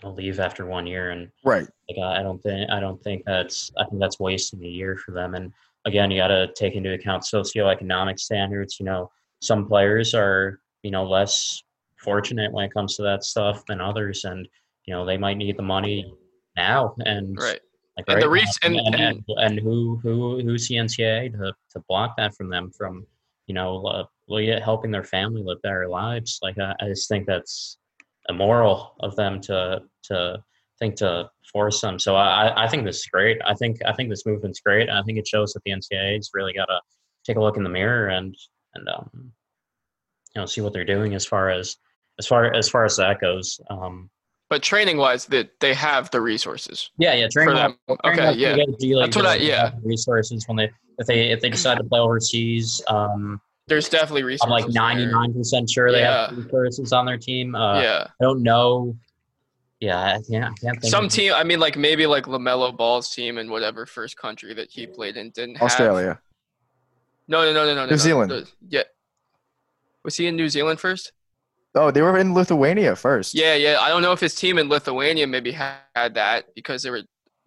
you know, leave after one year and Right. like I I don't think I don't think that's I think that's wasting a year for them. And again, you got to take into account socioeconomic standards. You know, some players are you know less fortunate when it comes to that stuff than others, and you know they might need the money now. And Right. like And the right now, and- and, and- and, and who who who's the NCAA to to block that from them from you know uh, helping their family live better lives. Like I, I just think that's immoral of them to to think to force them. So I, I think this is great. I think I think this movement's great. I think it shows that the NCAA's really got to take a look in the mirror and and um, you know see what they're doing as far as as far as far as that goes. Um, But training wise, that they have the resources. yeah, yeah. Training For them. training Okay, level, yeah. G League, That's what I- they yeah. have Resources when they if they if they decide to play overseas. Um, There's definitely resources. I'm like 99 percent sure they have resources on their team. Uh, yeah. I don't know. Yeah, I can't. I can't think. Some of- team, I mean, like maybe like Lamelo Ball's team in whatever first country that he played in didn't have. No, no, no, no, no. New no, Zealand. the- yeah. Was he in New Zealand first? Oh, they were in Lithuania first. Yeah, yeah. I don't know if his team in Lithuania maybe had that because they were.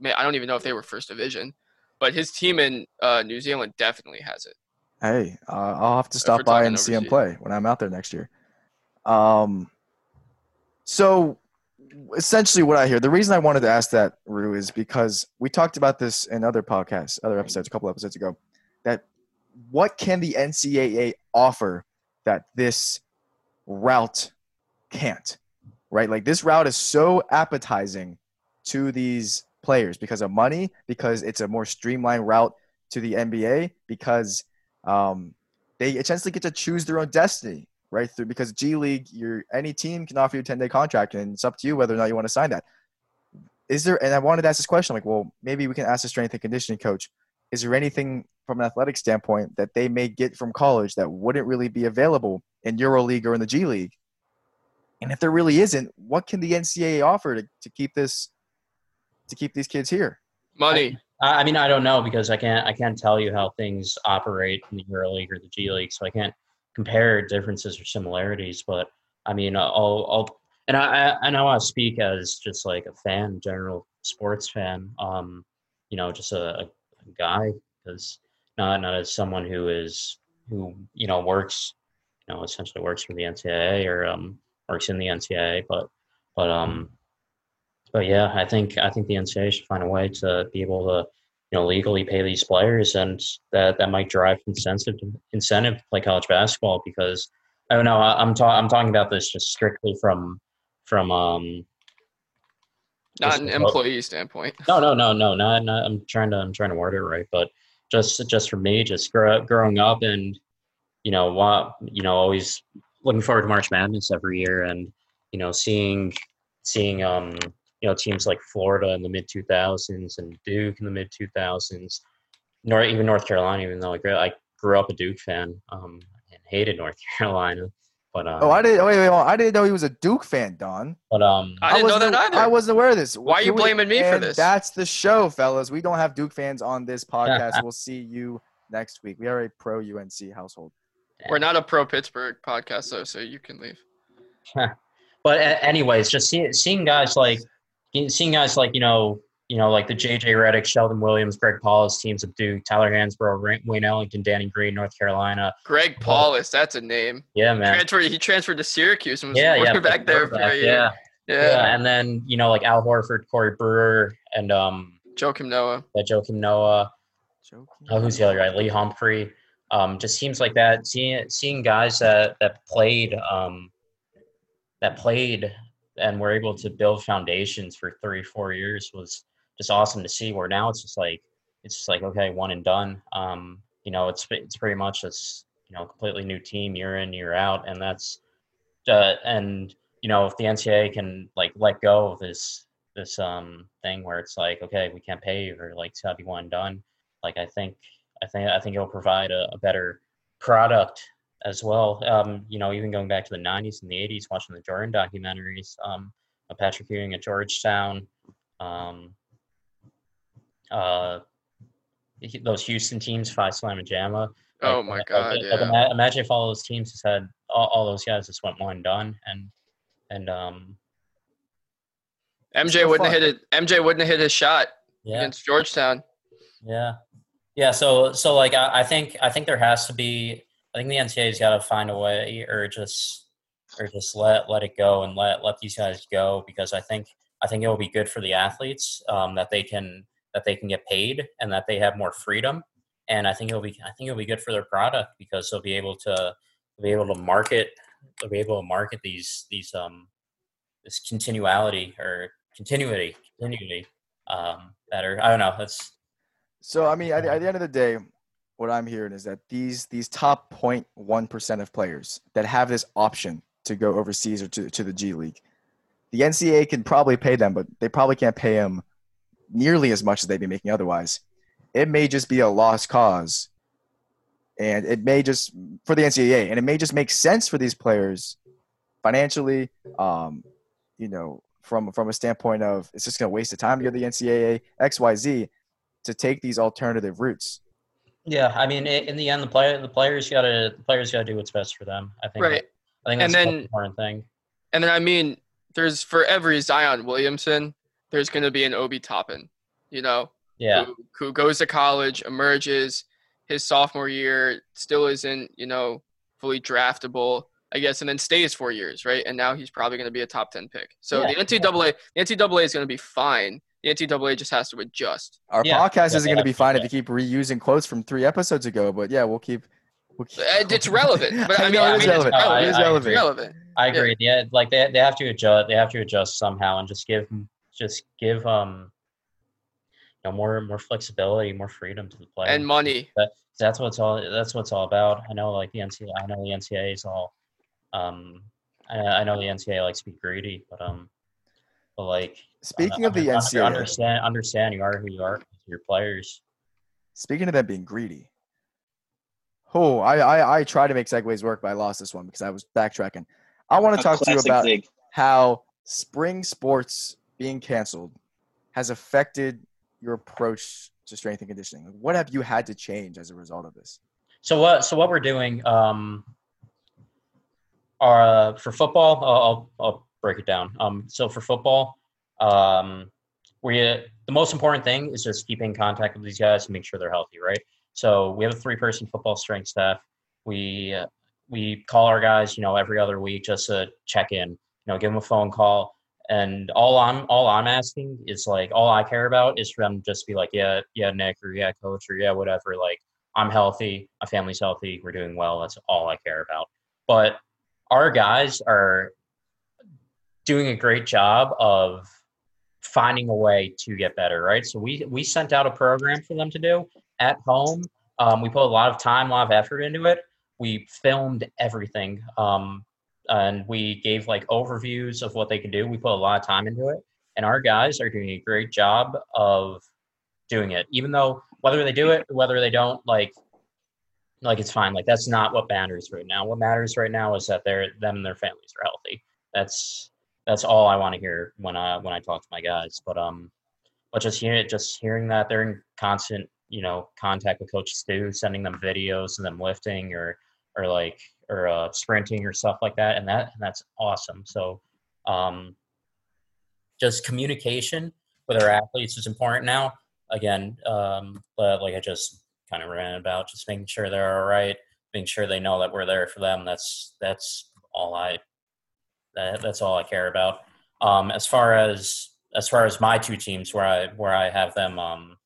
I don't even know if they were first division, but his team in uh, New Zealand definitely has it. Hey, uh, I'll have to stop by and see him play when I'm out there next year. Um, so essentially, what I hear, the reason I wanted to ask that, Rue, is because we talked about this in other podcasts, other episodes, a couple episodes ago. That what can the NCAA offer that this route can't? Right, like this route is so appetizing to these players because of money, because it's a more streamlined route to the NBA, because um, they essentially get to choose their own destiny right through because G League, your any team can offer you a 10 day contract, and it's up to you whether or not you want to sign that. Is there? And I wanted to ask this question, like, well, maybe we can ask the strength and conditioning coach. Is there anything from an athletic standpoint that they may get from college that wouldn't really be available in EuroLeague or in the G League? And if there really isn't, what can the NCAA offer to, to keep this to keep these kids here? Money. I I mean, I don't know because I can't. I can't tell you how things operate in the EuroLeague or the G League, so I can't compare differences or similarities. But I mean, I'll, I'll and I, I- and I want to speak as just like a fan, general sports fan. Um, you know, just a, a guy because not not as someone who is who you know works, you know, essentially works for the NCAA or um works in the NCAA, but but um. But yeah, I think I think the NCAA should find a way to be able to you know legally pay these players and that that might drive incentive incentive to play college basketball because I don't know I'm ta- I'm talking about this just strictly from from um Not an employee standpoint. no no no no not, not I'm trying to I'm trying to word it right but just just for me just grow, growing up and you know what you know always looking forward to March Madness every year and you know seeing seeing um you know teams like Florida in the mid 2000s and Duke in the mid 2000s nor even North Carolina even though I grew, I grew up a Duke fan um and hated North Carolina but um Oh, I didn't. Wait, wait, wait, I didn't know he was a Duke fan, Don. but um I didn't know wasn't that either. I wasn't aware of this. Why are you Can we- blaming me for this? That's the show, fellas. We don't have Duke fans on this podcast. we'll see you next week. We are a pro UNC household. We're not a pro Pittsburgh podcast though, so you can leave. but a- anyways, just see, seeing guys like seeing guys like you know you know like the JJ Redick, Sheldon Williams, Greg Paulus teams of Duke, Tyler Hansbrough, Ra- Wayne Ellington, Danny Green, North Carolina. Greg Paulus, that's a name. Yeah, man. Transferred. He transferred to Syracuse and was Yeah, yeah. back there for a year. Yeah, Yeah. yeah, And then you know like Al Horford, Corey Brewer, and um Joakim Noah. yeah, Joakim Noah. Joking. Oh, who's the other guy? Lee Humphrey. Um, just seems like that. Seeing seeing guys that that played um, that played and were able to build foundations for three four years was just awesome to see. Where now it's just like it's just like okay, one and done. Um, you know, it's it's pretty much this you know completely new team year in year out, and that's uh, and you know if the NCAA can like let go of this this um thing where it's like okay we can't pay you or like it's gotta be one and done like I think I think I think it'll provide a, a better product as well. Um, you know, even going back to the '90s and the '80s, watching the Jordan documentaries, um, Patrick Ewing at Georgetown, um, uh, those Houston teams, Phi Slamma Jamma. Oh my God, like, yeah. ima- imagine if all those teams just had all, all those guys just went one and done, and and um MJ still wouldn't have hit it. MJ wouldn't have hit his shot yeah, against Georgetown. yeah, yeah. So so like I, I think I think there has to be. I think the NCAA's got to find a way, or just or just let let it go and let let these guys go because I think I think it will be good for the athletes um, that they can that they can get paid and that they have more freedom. And I think it'll be I think it'll be good for their product because they'll be able to be able to market they'll be able to market these these um this continuality or continuity continuity um better. I don't know. That's So I mean, at, the- at the end of the day, what I'm hearing is that these these top 0.1 percent of players that have this option to go overseas or to to the G League, the NCAA can probably pay them, but they probably can't pay them nearly as much as they'd be making otherwise. It may just be a lost cause, and it may just for the NCAA, and it may just make sense for these players financially. Um, you know, from from a standpoint of it's just going to waste the time to go to the NCAA X Y Z to take these alternative routes. yeah. I mean, in the end, the player the players got to the players got to do what's best for them. I think. Right. I think that's the then- most important thing. And then I mean, there's for every Zion Williamson, there's going to be an Obi Toppin. You know, Yeah. who, who goes to college, emerges his sophomore year, still isn't, you know, fully draftable, I guess, and then stays four years, right? And now he's probably going to be a top 10 pick. So Yeah. the NCAA, the NCAA is going to be fine. The NCAA just has to adjust. Our Yeah, podcast yeah, isn't going to be fine if you keep reusing quotes from three episodes ago, but yeah, we'll keep. We'll keep Uh, It's relevant, but I mean, I it is mean, it's relevant. relevant. It is I- I relevant. It's relevant. I Yeah. agree. Yeah, like they they have to adjust. They have to adjust somehow and just give just give um you know more more flexibility, more freedom to the player. And money. that's what it's all. That's what it's all about. I know, like the NCAA. I know the NCAA is all. Um, I, I know the NCAA likes to be greedy, but um, but like Speaking uh, of the under- NCAA, understand understand you are who you are. Your players. speaking of them being greedy, oh, I, I I try to make segues work, but I lost this one because I was backtracking. I want A to talk to you about dig. how spring sports being canceled has affected your approach to strength and conditioning. What have you had to change as a result of this? So what? So what we're doing? Um, are for football. I'll, I'll break it down. Um, so for football, um, we the most important thing is just keeping contact with these guys and make sure they're healthy, right? So we have a three-person football strength staff. We uh, we call our guys, you know, every other week just to check in. You know, give them a phone call. And all I'm all I'm asking is like all I care about is for them just be like, yeah, yeah, Nick, or yeah, coach, or yeah, whatever. Like I'm healthy, my family's healthy, we're doing well. That's all I care about. But our guys are doing a great job of finding a way to get better, right? So we we sent out a program for them to do at home. Um, we put a lot of time, a lot of effort into it. We filmed everything, um, and we gave like overviews of what they can do. We put a lot of time into it, and our guys are doing a great job of doing it. Even though whether they do it, whether they don't, like like it's fine. Like that's not what matters right now. What matters right now is that they're them and their families are healthy. That's that's all I want to hear when I when I talk to my guys. But um, but just hearing it, just hearing that they're in constant you know contact with Coach Stu, sending them videos of them lifting or or like or uh, sprinting or stuff like that, and that and that's awesome. So um, just communication with our athletes is important now. Again, um, but like I just kind of ran about, just making sure they're all right, making sure they know that we're there for them. That's that's all I that, that's all I care about. Um, as far as as far as my two teams, where I where I have them um,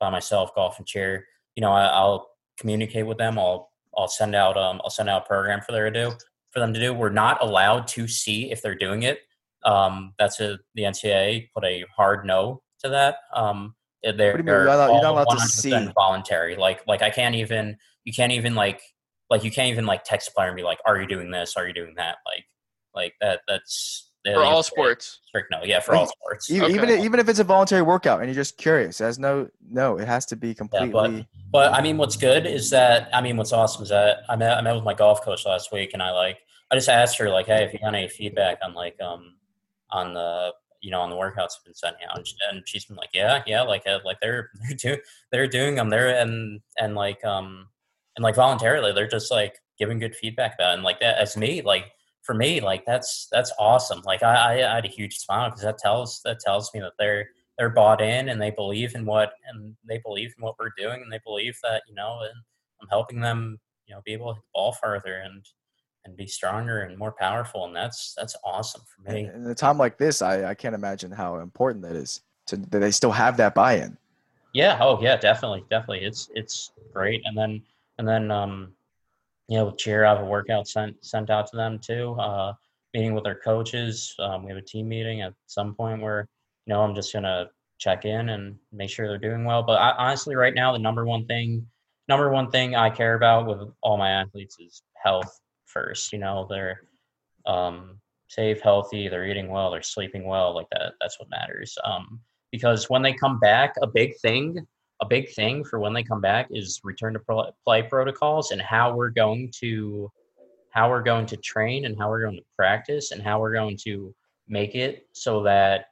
by myself, golf and cheer, you know, I, I'll communicate with them. I'll I'll send out um, I'll send out a program for their to do for them to do. We're not allowed to see if they're doing it. Um, that's a the NCAA put a hard no to that. Um, they're What do you mean? You're not- you're not allowed to see? voluntary. Like like I can't even you can't even like like you can't even like text a player and be like, "Are you doing this? Are you doing that?" Like like that. That's For all sports. Strict no, yeah, for all sports. Even, even Okay. if- even if it's a voluntary workout and you're just curious, as no no, it has to be completely. But I mean, what's good is that I mean, what's awesome is that I met I met with my golf coach last week, and I like I just asked her like, hey, if you got any feedback on like um on the you know, on the workouts I've been sending out, and, she, and she's been like, yeah, yeah, like uh, like they're they're doing they're doing them there, and and like um and like voluntarily, they're just like giving good feedback about, it. and like that as me, like for me, like that's that's awesome. Like I I, had a huge smile because that tells that tells me that they're they're bought in and they believe in what and they believe in what we're doing and they believe that you know and I'm helping them you know be able to hit ball farther and and be stronger and more powerful and that's that's awesome for me. In a time like this, I, I can't imagine how important that is to that they still have that buy-in. Yeah. Oh, yeah. Definitely. Definitely. It's it's great. And then and then um, you know, with cheer, I have a workout sent sent out to them too. Uh, meeting with their coaches. Um, we have a team meeting at some point where you know I'm just gonna check in and make sure they're doing well. But I, honestly, right now, the number one thing number one thing I care about with all my athletes is health first. You know, they're um, safe, healthy, they're eating well, they're sleeping well. Like that, that's what matters. Um, because when they come back, a big thing, a big thing for when they come back is return to play protocols and how we're going to how we're going to train and how we're going to practice and how we're going to make it so that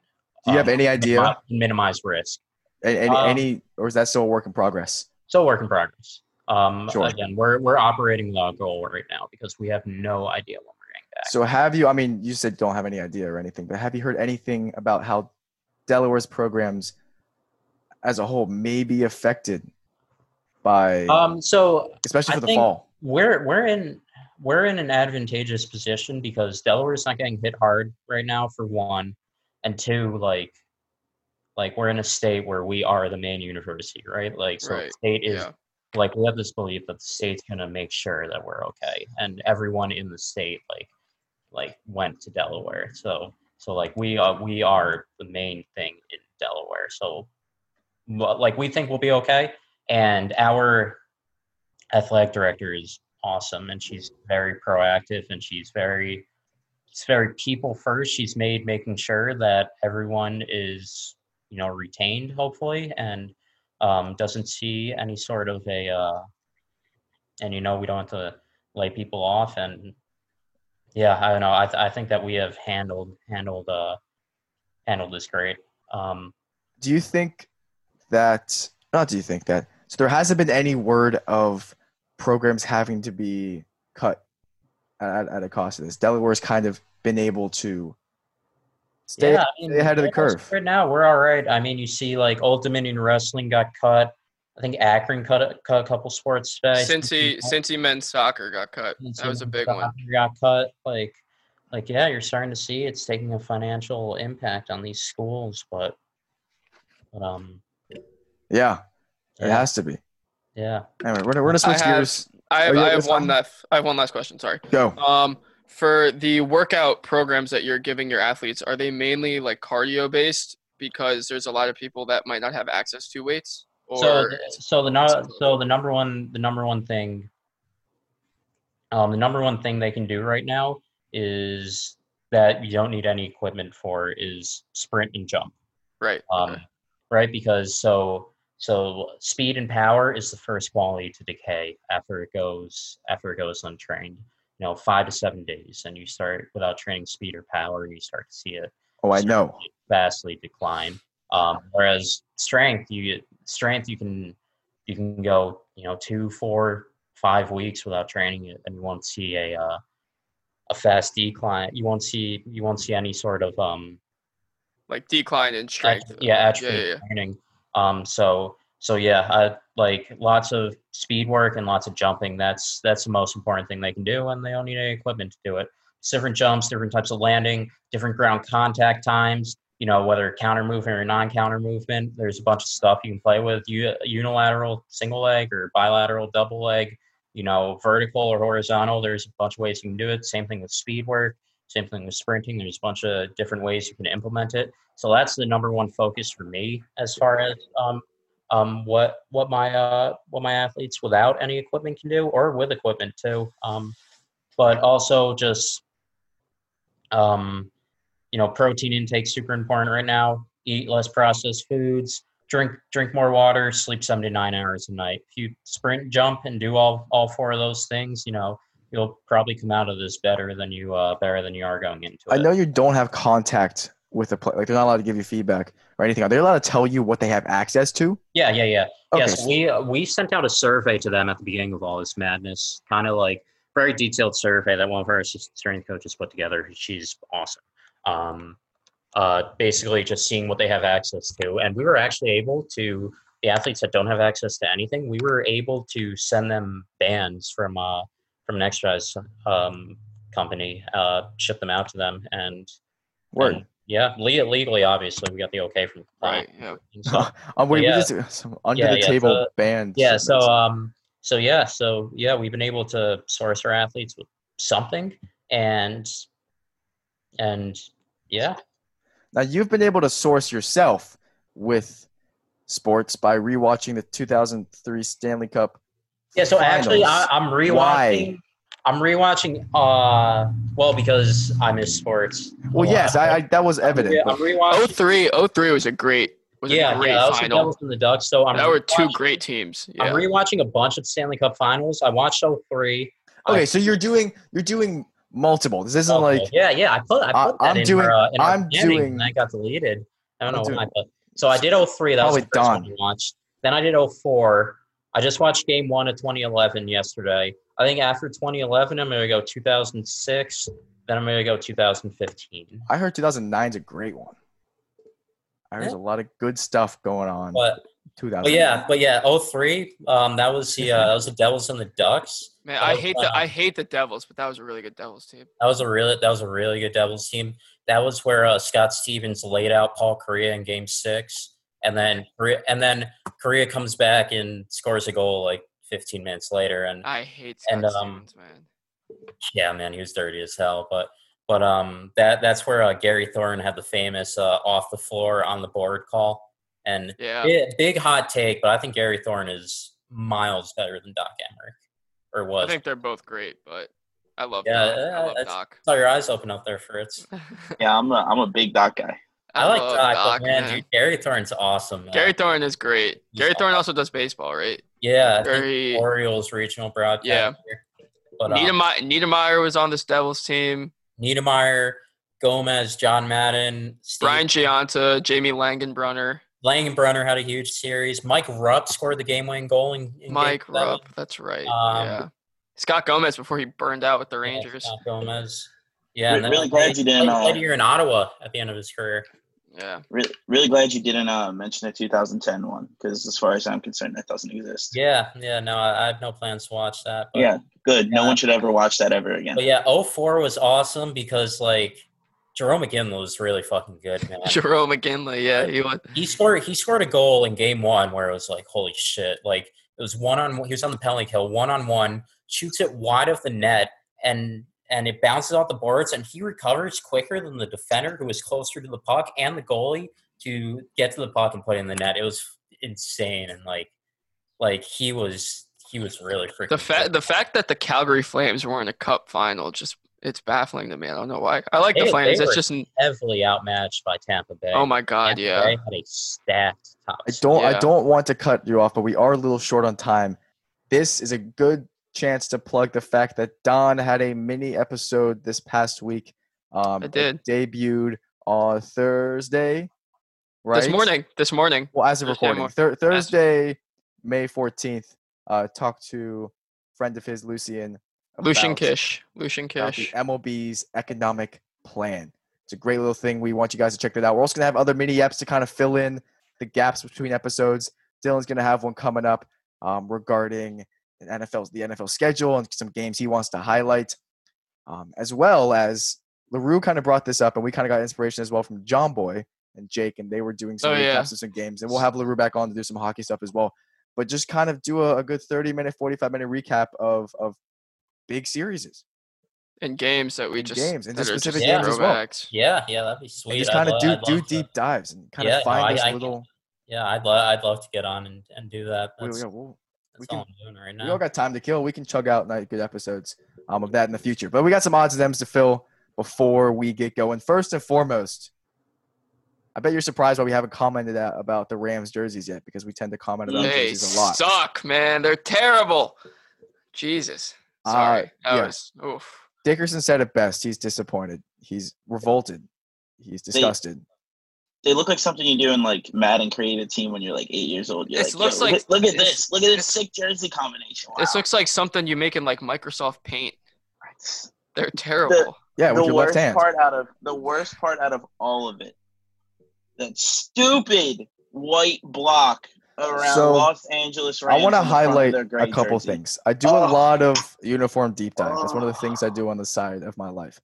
do you um, have any idea minimize, minimize risk any, um, any or is that still a work in progress still work in progress um, sure. Again, we're we're operating without goal right now because we have no idea when we're getting back. So have you? I mean, you said don't have any idea or anything, but have you heard anything about how Delaware's programs as a whole may be affected by? Um. So especially for I the fall, we're we're in we're in an advantageous position because Delaware's not getting hit hard right now for one, and two, like like we're in a state where we are the main university, right? Like so right. state is yeah like we have this belief that the state's gonna make sure that we're okay, and everyone in the state like like went to Delaware. So so like we are we are the main thing in Delaware. So like we think we'll be okay, and our athletic director is awesome, and she's very proactive, and she's very it's very people first. She's made making sure that everyone is you know retained hopefully and um, doesn't see any sort of a, uh, and you know, we don't have to lay people off. And yeah, I don't know. I, th- I think that we have handled, handled, uh, handled this great. Um, do you think that, not do you think that, so there hasn't been any word of programs having to be cut at, at a cost of this. Delaware's kind of been able to Stay, yeah, I mean, stay ahead of the curve. Right now, we're all right. I mean, you see, like Old Dominion Wrestling got cut. I think Akron cut a, cut a couple sports space. Cincy Cincy men's soccer got cut. Cincy that was a big one. Got cut. Like, like yeah, you're starting to see it's taking a financial impact on these schools, but, but um, yeah, it has to be. Yeah. Anyway, we're, we're gonna switch I have, gears. I have, I have one last. I have one last question. Sorry. Go. Um, for the workout programs that you're giving your athletes, are they mainly like cardio based? Because there's a lot of people that might not have access to weights. Or so, so the no, so the number one, the number one thing, um, the number one thing they can do right now is that you don't need any equipment for is sprint and jump. Right. Um, okay. right because so so speed and power is the first quality to decay after it goes after it goes untrained you know five to seven days and you start without training speed or power and you start to see it oh i know. vastly decline. Um, whereas strength you strength you can you can go you know two four five weeks without training it and you won't see a uh, a fast decline. You won't see you won't see any sort of um like decline in strength yeah, yeah, yeah. training um so so yeah, I, like lots of speed work and lots of jumping. That's that's the most important thing they can do, and they don't need any equipment to do it. It's different jumps, different types of landing, different ground contact times. You know whether counter movement or non-counter movement. There's a bunch of stuff you can play with. Unilateral single leg or bilateral double leg. You know vertical or horizontal. There's a bunch of ways you can do it. Same thing with speed work. Same thing with sprinting. There's a bunch of different ways you can implement it. So that's the number one focus for me as far as um, um, what what my uh, what my athletes without any equipment can do, or with equipment too. Um, but also just um, you know, protein intake super important right now. Eat less processed foods. Drink drink more water. Sleep seven to nine hours a night. If you sprint, jump, and do all all four of those things, you know, you'll probably come out of this better than you uh, better than you are going into it. I know you don't have contact with the play? Like they're not allowed to give you feedback or anything. Are they allowed to tell you what they have access to? Yeah, yeah, yeah. Okay. Yes, we uh, we sent out a survey to them at the beginning of all this madness, kind of like very detailed survey that one of our assistant strength coaches put together. She's awesome. Um, uh, basically, just seeing what they have access to, and we were actually able to the athletes that don't have access to anything. We were able to send them bands from uh, from an exercise um, company, uh, ship them out to them, and Word. and, yeah, le- legally, obviously, we got the okay from the Right. Yeah. So, um, wait, yeah. we just some under Yeah, the yeah, table so- band. yeah so um so yeah so yeah we've been able to source our athletes with something and and yeah now you've been able to source yourself with sports by rewatching the 2003 Stanley Cup. Yeah so actually finals. I, i'm rewatching i'm rewatching uh well because i miss sports Well, yes, I, I that was evident. yeah, but- i'm rewatching 03, 03 was a great was yeah a great yeah that was the final. Devils and the ducks so i'm that were two great teams. i'm rewatching a bunch of stanley cup finals i watched 03 okay, so you're doing you're doing multiple. This isn't like yeah, yeah. I put I I- put that I'm in doing- our, uh, in our I'm planning, doing- and that got deleted. I don't I'm know doing- why, but so I did 03. That was the Probably first one done. I watched. Then I did 04. I just watched game one of 2011 yesterday. I think after 2011, I'm gonna go 2006. Then I'm gonna go 2015. I heard 2009 is a great one. I heard there's a lot of good stuff going on. But 2000. but yeah, but yeah, 03. Um, that was the uh, that was the Devils and the Ducks. Man, That I was, hate the uh, I hate the Devils, but that was a really good Devils team. That was a really that was a really good Devils team. That was where uh, Scott Stevens laid out Paul Kariya in Game Six, and then Kariya, and then Kariya comes back and scores a goal like 15 minutes later. And I hate And, um, Stevens, man. yeah, man, he was dirty as hell. But but um that that's where uh, Gary Thorne had the famous uh, off the floor on the board call. And Yeah. big, big hot take, but I think Gary Thorne is miles better than Doc Emrick, or was. I think they're both great, but I love Yeah, Doc. I uh, love Doc. Saw your eyes open up there, Fritz. Yeah, I'm a I'm a big Doc guy. I, like love Doc, but man, man. dude, Gary Thorne's awesome. Man. Gary Thorne is great. He's Gary Thorne awesome. also does baseball, right? Yeah, Very. Orioles regional broadcaster. Yeah. But um, Niedermayer, Niedermayer was on this Devils team. Niedermayer, Gomez, John Madden, Steve Brian Gionta, Jamie Langenbrunner, Langenbrunner had a huge series. Mike Rupp scored the game-winning goal in, in Mike game. Rupp. That's right. Um, yeah. Scott Gomez before he burned out with the Yeah, Rangers. Scott Gomez. Yeah, Re- and then really glad you didn't, Played, uh, played here in Ottawa at the end of his career. Yeah. Really, really glad you didn't uh, mention the 2010 one because, as far as I'm concerned, that doesn't exist. Yeah, yeah. No, I, I have no plans to watch that. But, Yeah, good. No Yeah. one should ever watch that ever again. But yeah, 04 was awesome because like Jarome Iginla was really fucking good, man. Jarome Iginla. Yeah. He was. he scored he scored a goal in game one where it was like holy shit like it was one on he was on the penalty kill one on one shoots it wide of the net and and it bounces off the boards and he recovers quicker than the defender who was closer to the puck and the goalie to get to the puck and put it in the net it was insane and like like he was he was really freaking The fact the fact that the Calgary Flames were in a cup final just it's baffling to me. I don't know why. I like They- the Flames. they It's were just heavily outmatched by Tampa Bay. oh my god, Tampa yeah. Bay had a stacked top. I don't I don't want to cut you off, but we are a little short on time. This is a good chance to plug the fact that Don had a mini episode this past week. Um, I it did. debuted on Thursday, right? This morning. This morning. Well, as of Thursday recording, Thursday, May fourteenth. Uh, talked to friend of his, Lucian. Lucian Kish. Lucian about the Kish. MLB's economic plan. It's a great little thing. We want you guys to check that out. We're also gonna have other mini apps to kind of fill in the gaps between episodes. Dylan's gonna have one coming up um, regarding NFL's the NFL schedule and some games he wants to highlight, um, as well as Larue kind of brought this up, and we kind of got inspiration as well from John Boy and Jake, and they were doing some Oh, recaps yeah. of some games, and we'll have Larue back on to do some hockey stuff as well. But just kind of do a, a good thirty minute, forty five minute recap of of big series. And games that we In just games, and that just are specific games as well. Yeah, yeah, that'd be and sweet. just I'd kind of lo- do I'd do love to- deep dives and kind Yeah, of no, find I- those I can- little. Yeah, I'd love I'd love to get on and, and do that. We, That's, we, we'll- that's can- all I'm doing right we all now. got time to kill. We can chug out night good episodes um, of that in the future. But we got some odds and ends to fill before we get going. First and foremost, I bet you're surprised why we haven't commented a- about the Rams jerseys yet because we tend to comment about They jerseys a lot. suck, man. They're terrible. Jesus. Uh, Sorry. that yeah. was oof. Dickerson said it best. He's disappointed. He's revolted. he's disgusted. They look like something you do in like Madden creative team when you're like eight years old. You're This like, looks like- look, look at this- this. Look at this this- sick jersey combination. Wow. This looks like something you make in like Microsoft Paint. They're terrible. yeah, with the your worst left hand. part out of the worst part out of all of it. That stupid white block around So, Los Angeles I want to in the front of highlight a couple jersey. things. I do a Oh. lot of uniform deep dive. That's one of the things I do on the side of my life.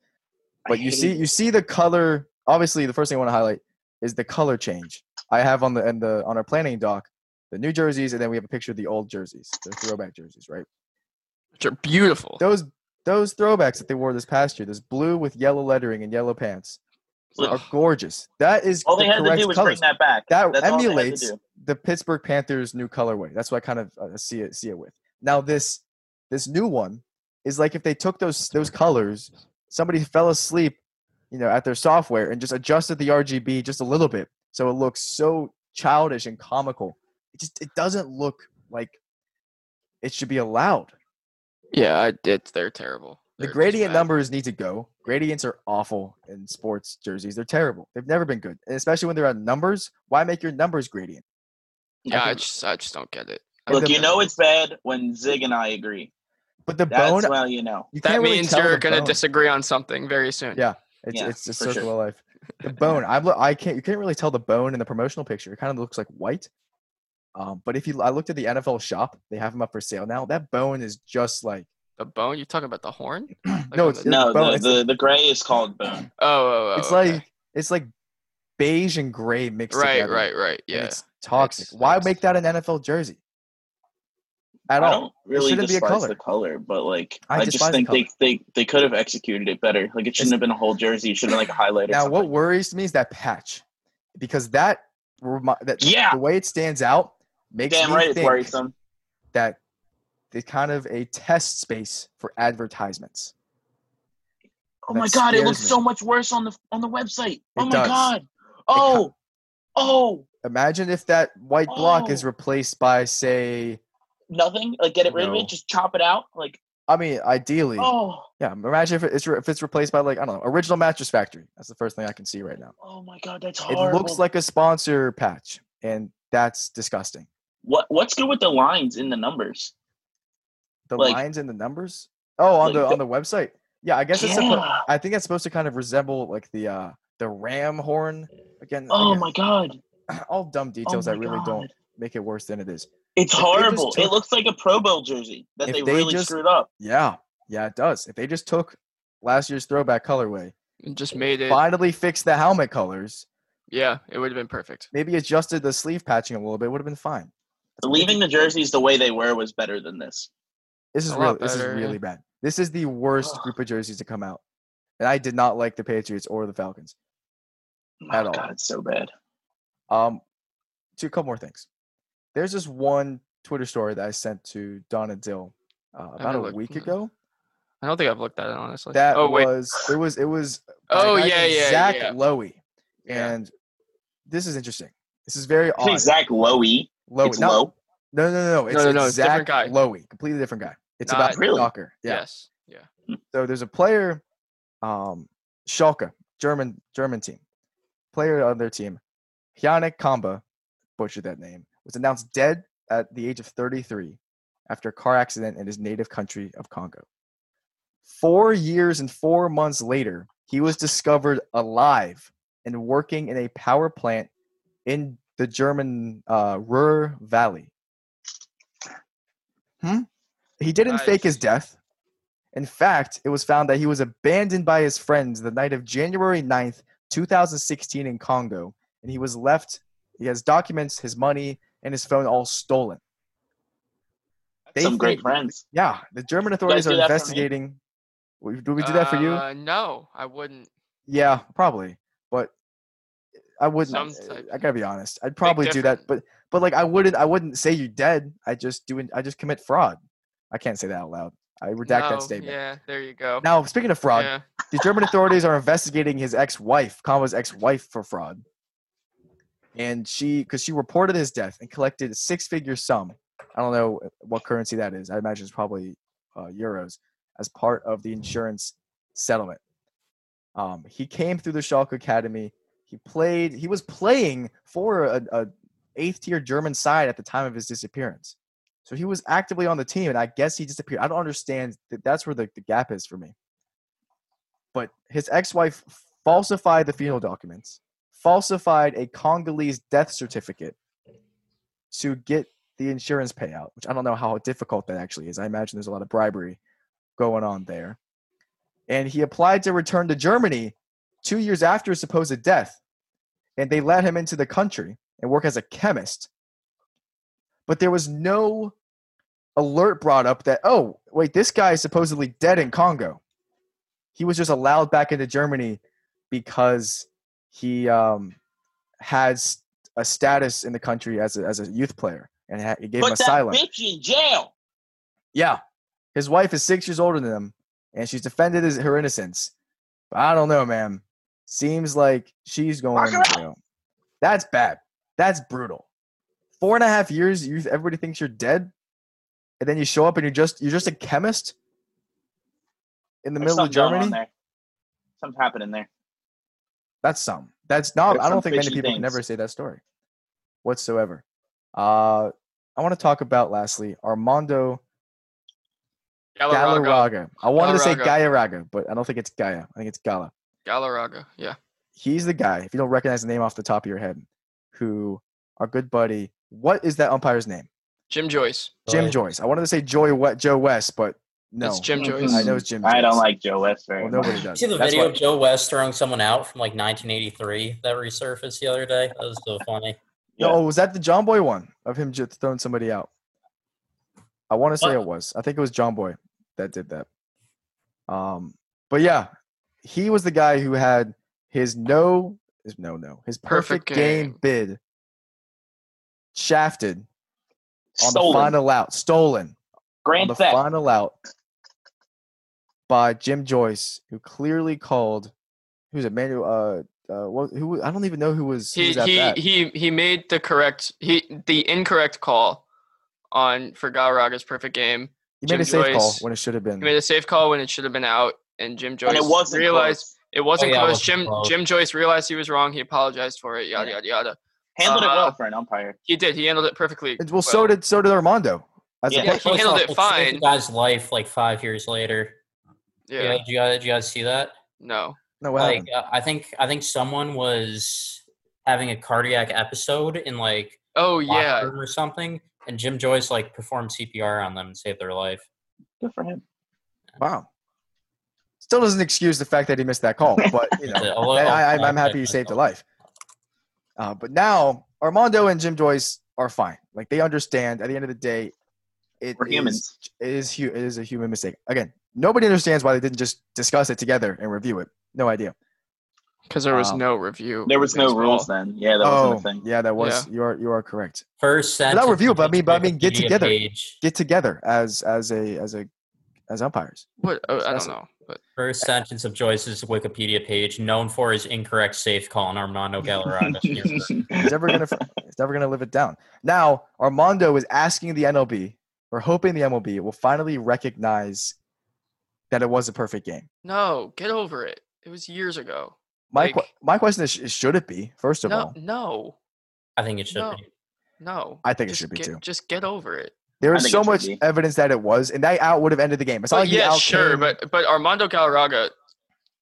I But you see, hate you see the color. Obviously, the first thing I want to highlight is the color change. I have on the and the on our planning doc the new jerseys, and then we have a picture of the old jerseys, the throwback jerseys, right? Which are beautiful. Those those throwbacks that they wore this past year, this blue with yellow lettering and yellow pants, are gorgeous. That is All they the had to correct do was colors. bring that back. that That's all they had to emulates the Pittsburgh Panthers new colorway. That's what I kind of uh, see it see it with. Now this this new one is like if they took those those colors, somebody fell asleep, you know, at their software and just adjusted the RGB just a little bit, so it looks so childish and comical. It just it doesn't look like it should be allowed. Yeah, it's they're terrible. The They're just gradient numbers need to go. Gradients are awful in sports jerseys. They're terrible. They've never been good, and especially when they're on numbers. Why make your numbers gradient? Yeah, I think- just, I just don't get it. And Look, you know it's bad when Zig and I agree. But the That's bone, well, you know. you That can't really means you're gonna disagree on something very soon. Yeah. It's Yeah, it's a circle sure. of life. The bone, I'm lo- I can't you can't really tell the bone in the promotional picture. It kind of looks like white. Um, but if you I looked at the NFL shop, they have them up for sale now. That bone is just like The bone? You're talking about the horn? Like no, it's the- No, bone, the, it's, the, the gray is called bone. Oh, oh, oh, it's okay. like it's like beige and gray mixed right, together. right, right. and Yeah. it's toxic. It's- Why it's- make that an NFL jersey? At I all? don't really shouldn't be a despise color. the color, but like I I, just despise the think they, they they could have executed it better. Like it shouldn't have been a whole jersey. It should have been like a highlight. Or Now, what worries me is that patch, because that that Yeah. the way it stands out makes Damn me right, it's think worrisome. that it's kind of a test space for advertisements. Oh that my god, it looks me. so much worse on the on the website. Oh my does. god. Oh, oh, Imagine if that white block is Oh. replaced by, say, nothing. Like get it rid of it. Just chop it out. Like I mean, ideally, oh, yeah. Imagine if it's if it's replaced by like I don't know, original mattress factory. That's the first thing I can see right now. oh my god, that's It looks like a sponsor patch, and that's disgusting. what what's good with the lines in the numbers? The Like- lines in the numbers. Oh, on like the the- on the website. Yeah, I guess it's. suppo- I think it's supposed to kind of resemble like the uh the ram horn. Again, Oh again, my god. all dumb Oh details my that really don't make it worse than it is. It's If they just horrible. took- it looks like a Pro Bowl jersey that they, they really just- screwed up. Yeah, yeah, it does. If they just took last year's throwback colorway, And just made it. finally fixed the helmet colors, Yeah, it would have been perfect. maybe adjusted the sleeve patching a little bit, would have been fine. Leaving the jerseys the way they were was better than this. This is really this is really bad. This is the worst Ugh. group of jerseys to come out, and I did not like the Patriots or the Falcons. At oh all. god, it's so bad. Um, two couple more things. There's this one Twitter story that I sent to Donna Dill uh, about a looked- week ago. I don't think I've looked at it honestly. That oh wait. was it was it was Oh, yeah, yeah, Zach yeah. Lowy, Yeah. and this is interesting. This is very odd. Zach Lowy. Lowy, It's no, low. no, no, no, no. It's, no, it's no, it's Zach different guy. Lowy, completely different guy. It's Nah, about really? soccer. Yeah. Yes. Yeah. So there's a player, um, Schalke, German German team, player on their team, Yannick Kamba, butchered that name, was announced dead at the age of 33 after a car accident in his native country of Congo. Four years and four months later, he was discovered alive and working in a power plant in the German uh, Ruhr Valley. Hmm? He didn't fake his death. In fact, it was found that he was abandoned by his friends the night of January 9th, 2016 in Congo, and he was left, he has documents, his money, and his phone all stolen. They Some great think- friends. Yeah, the German authorities are that for me? investigating. W- Do we do that for you? Uh, no, I wouldn't. Yeah, probably. But I wouldn't. Some type- I gotta be honest. I'd probably do that, but but like I wouldn't. I wouldn't say you're dead. I just do. I just commit fraud. I can't say that out loud. I redact no, that statement. Yeah, there you go. Now, speaking of fraud, Yeah. the German authorities are investigating his ex-wife, Kama's ex-wife, for fraud. And she, because she reported his death and collected a six-figure sum. I don't know what currency that is. I imagine it's probably uh, euros as part of the insurance settlement. Um, he came through the Schalke Academy. He played. He was playing for a, a eighth tier German side at the time of his disappearance. So he was actively on the team, and I guess he disappeared. I don't understand that. That's where the, the gap is for me. But his ex-wife falsified the funeral documents, falsified a Congolese death certificate to get the insurance payout, which I don't know how difficult that actually is. I imagine there's a lot of bribery going on there. And he applied to return to Germany two years after his supposed death. And they let him into the country and work as a chemist. But there was no alert brought up that, oh, wait, this guy is supposedly dead in Congo. He was just allowed back into Germany because he um, has a status in the country as a, as a youth player and it gave him asylum. Put that bitch in jail. Yeah. His wife is six years older than him, and she's defended his, her innocence. But I don't know, man. Seems like she's going, you know, that's bad. That's brutal. Four and a half years, you everybody thinks you're dead, and then you show up and you're just you're just a chemist in the There's middle of something going on Germany. there. Something happening there. That's some. That's not. There's I don't think many people can things. ever say that story, whatsoever. Uh, I want to talk about lastly Armando Galarraga. Galarraga. I wanted to say Galarraga. Galarraga, but I don't think it's Gaia. I think it's Gala. Galarraga. Yeah. He's the guy, if you don't recognize the name off the top of your head, who our good buddy, what is that umpire's name? Jim Joyce. Jim Right. Joyce. I wanted to say Joy we- Joe West, but no. It's Jim. Joyce. I know it's Jim I don't like Joe West very Well, much. nobody does. See the That's video why- of Joe West throwing someone out from like 1983 that resurfaced the other day? That was so funny. Yeah. No, was that the John Boy one of him just throwing somebody out? I want to say What? it was. I think it was John Boy that did that. Um, but yeah, he was the guy who had his no, his no, no, his perfect, Perfect game. game. bid shafted on Stolen. the final out, stolen on Grand the theft. final out by Jim Joyce, who clearly called. Who's it? Manuel. Uh, uh, what, who? I don't even know who was. Who He was at he he he made the correct he the incorrect call on for Galarraga's perfect game. He made Jim a safe call when it should have been. He made a safe call when it should have been out, and Jim Joyce and it wasn't realized close. it wasn't Oh, yeah, it close. wasn't Jim close. Jim Joyce realized he was wrong. He apologized for it. Yada Yeah. yada yada. Handled it Uh, well for an umpire. He did. He handled it perfectly. And- well, so did so did Armando. As Yeah. a Yeah, player. he handled it Saved fine. The guy's life like five years later. Yeah. Yeah. Did you guys, did you guys see that? No. No, what like uh, I think I think someone was having a cardiac episode in like Oh yeah. room or something, and Jim Joyce like performed CPR on them and saved their life. Good for him. Wow. Still doesn't excuse the fact that he missed that call, but you know, Yeah, I, I, I'm happy he saved a life. Uh, but now Armando and Jim Joyce are fine. Like they understand. At the end of the day, it We're is- humans. It is hu- It is a human mistake. Again, nobody understands why they didn't just discuss it together and review it. No idea. Because there was Um, no review. There was no rules then. Yeah, that oh, wasn't a thing. yeah, that was. You are you are correct. First not sentence. review, of but I mean- but I mean get together. Page, Get together as as a as a as umpires. What? Oh, I don't know. But first sentence of Joyce's Wikipedia page, known for his incorrect safe call on Armando Galarraga. He's never gonna he's never gonna live it down. Now Armando is asking the MLB or hoping the MLB will finally recognize that it was a perfect game. no, get over it. It was years ago. My Like- que- my question is, is, should it be? First of No, all, no, I think it should No. be. no. I think it should be get- too. Just get over it. there I is think so much be. evidence that it was, and that out would have ended the game. It's not like yeah, sure, came- but but Armando Galarraga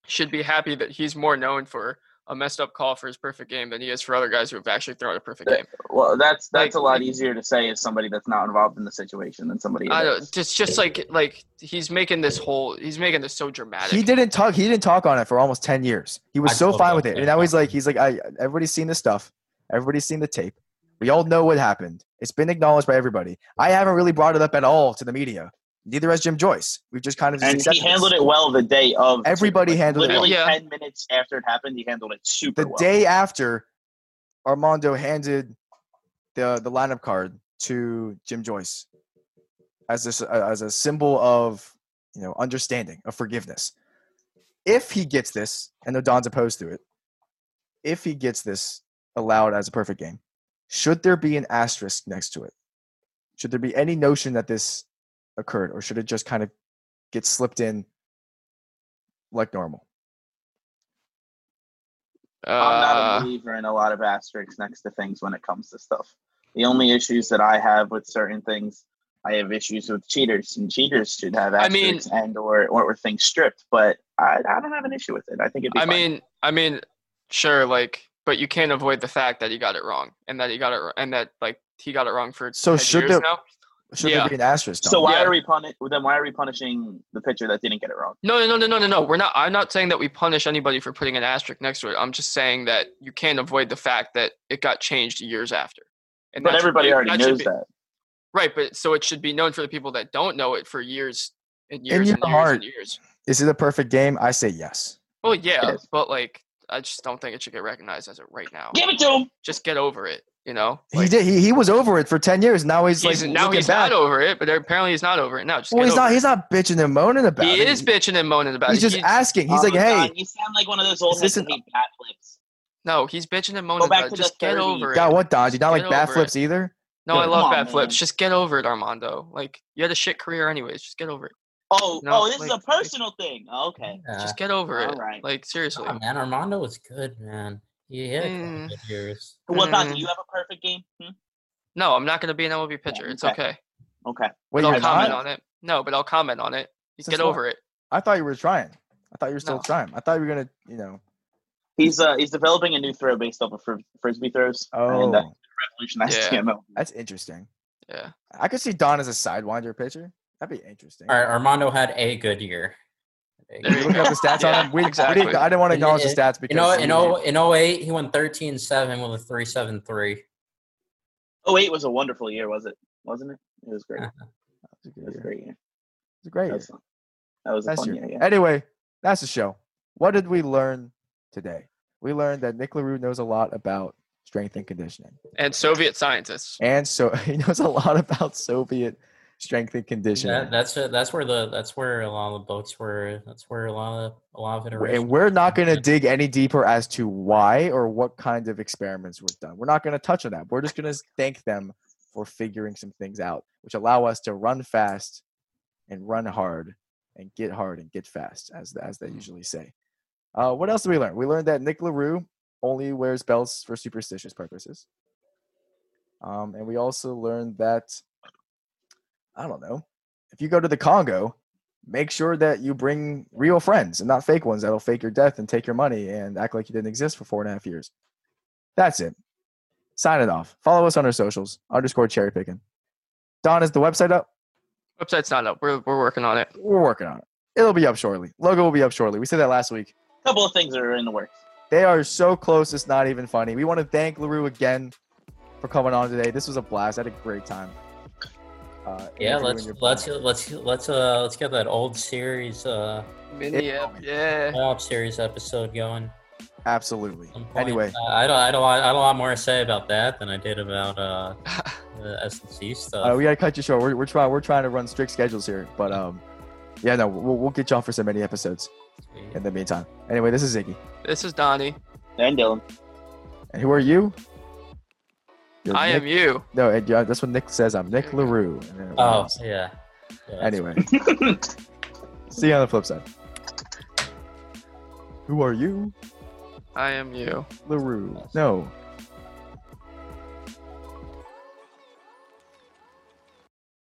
should be happy that he's more known for a messed up call for his perfect game than he is for other guys who have actually thrown a perfect Yeah. game. Well, that's that's Like- a lot easier to say as somebody that's not involved in the situation than somebody. I that don't, just just like like he's making this whole he's making this so dramatic. he didn't talk. He didn't talk on it for almost ten years. He was I so fine with it, and now he's like, he's like, I everybody's seen the stuff. Everybody's seen the tape. We all know what happened. It's been acknowledged by everybody. I haven't really brought it up at all to the media. Neither has Jim Joyce. We've just kind of just and he accepted this. handled it well the day of. Everybody Like, handled it literally well. Yeah. ten minutes after it happened. He handled it super well. the well. day after Armando handed the the lineup card to Jim Joyce as this uh, as a symbol of you know understanding of forgiveness. If he gets this, and no Don's opposed to it, if he gets this allowed as a perfect game, should there be an asterisk next to it? Should there be any notion that this occurred, or should it just kind of get slipped in like normal? I'm not a Uh, believer in a lot of asterisks next to things when it comes to stuff. The only issues that I have with certain things, I have issues with cheaters, and cheaters should have I mean- asterisks and or, or or things stripped. But I, I don't have an issue with it. I think it'd be. I fine. mean, I mean, sure, like, but you can't avoid the fact that he got it wrong, and that he got it, and that like he got it wrong for it So 10 should years there- now. Should Yeah. there be an asterisk? so why yeah. are we punish? Then why are we punishing the pitcher that didn't get it wrong? No, no, no, no, no, no. We're not. I'm not saying that we punish anybody for putting an asterisk next to it. I'm just saying that you can't avoid the fact that it got changed years after. And But everybody be- already that knows be- that. Right, but so it should be known for the people that don't know it for years and In years your and years heart. and years. Is it a perfect game? I say yes. Well, yeah, but like, I just don't think it should get recognized as it right now. Give it to him. Just get over it. You know, he did. He, he was over it for ten years. Now he's, He's, like now he's back. not over it, but apparently he's not over it now. Just well, he's not. it. He's not bitching and moaning about it. He is bitching and moaning about it. He's it. just He- asking. He's Oh like, hey, God, you sound like one of those old Is heads an- hate bat flips. no, he's bitching and moaning back about it. to the Just get 30s. over it. God, what Don? You not like bat flips it. either? No, I love on, bat flips. Just get over it, Armando. Like you had a shit career anyways. Just get over it. Oh, No, oh, this is a personal thing. Oh, okay. Yeah. Just get over it. Alright. Like seriously. Oh, man, Armando was good, man. He had a Mm. Well, Don, Mm. do you have a perfect game? Hmm? No, I'm not gonna be an MLB pitcher. It's okay. okay. Okay. Wait, But I'll you're comment not? on it. No, but I'll comment on it. You Since get when? over it. I thought you were trying. I thought you were still No. trying. I thought you were gonna, you know. He's uh he's developing a new throw based off of fr- frisbee throws. Oh, and, uh, revolutionized Yeah. TMO. that's interesting. Yeah. I could see Don as a sidewinder pitcher. That'd be interesting. All right, Armando had a good year. A There You you looking go. up the stats on him? We, we exactly. didn't, I didn't want to In- acknowledge the stats because You know, in, oh, o, in 08, he went 13 7 with a 373. Oh eight was a wonderful year, was it? Wasn't it? It was great. Uh-huh. That's It was a great year. It's a great That was, that was a That's fun your- year. Yeah. Anyway, that's the show. What did we learn today? We learned that Nick LaRue knows a lot about strength and conditioning. And Soviet scientists. And so he knows a lot about Soviet strength and conditioning. That, that's it. That's where the that's where a lot of the books were. That's where a lot of a lot of it. And we're not going to dig any deeper as to why or what kind of experiments were done. We're not going to touch on that. We're just going to thank them for figuring some things out, which allow us to run fast and run hard and get hard and get fast, as as they usually say. Uh, what else did we learn? We learned that Nick Larue only wears belts for superstitious purposes. Um, and we also learned that I don't know if you go to the Congo, make sure that you bring real friends and not fake ones that'll fake your death and take your money and act like you didn't exist for four and a half years. That's it. Sign it off. Follow us on our socials, underscore cherry picking. Don, is the website up? Website's not up. We're we're working on it. We're working on it. It'll be up shortly. Logo will be up shortly. We said that last week. A couple of things are in the works. They are so close, it's not even funny. We want to thank LaRue again for coming on today. This was a blast. I had a great time. Uh, yeah, interviewing let's let's let's let's uh let's get that old series uh Mini ep, yeah. playoff series episode going. Absolutely. point. Anyway, Uh, I don't I don't I had a lot more to say about that than I did about uh the S and C stuff. uh, we gotta cut you short. We're, we're trying. We're trying to run strict schedules here, but um, yeah, no, we'll, we'll get you on for so many episodes in the meantime. Anyway, this is Ziggy, This is Donnie. And Dylan. and who are you? You're I am you. No, and, yeah, that's what Nick says. I'm Nick Larue. and then it oh yeah. Yeah, Anyway, see you on the flip side. Who are you? I am you. LaRue. No,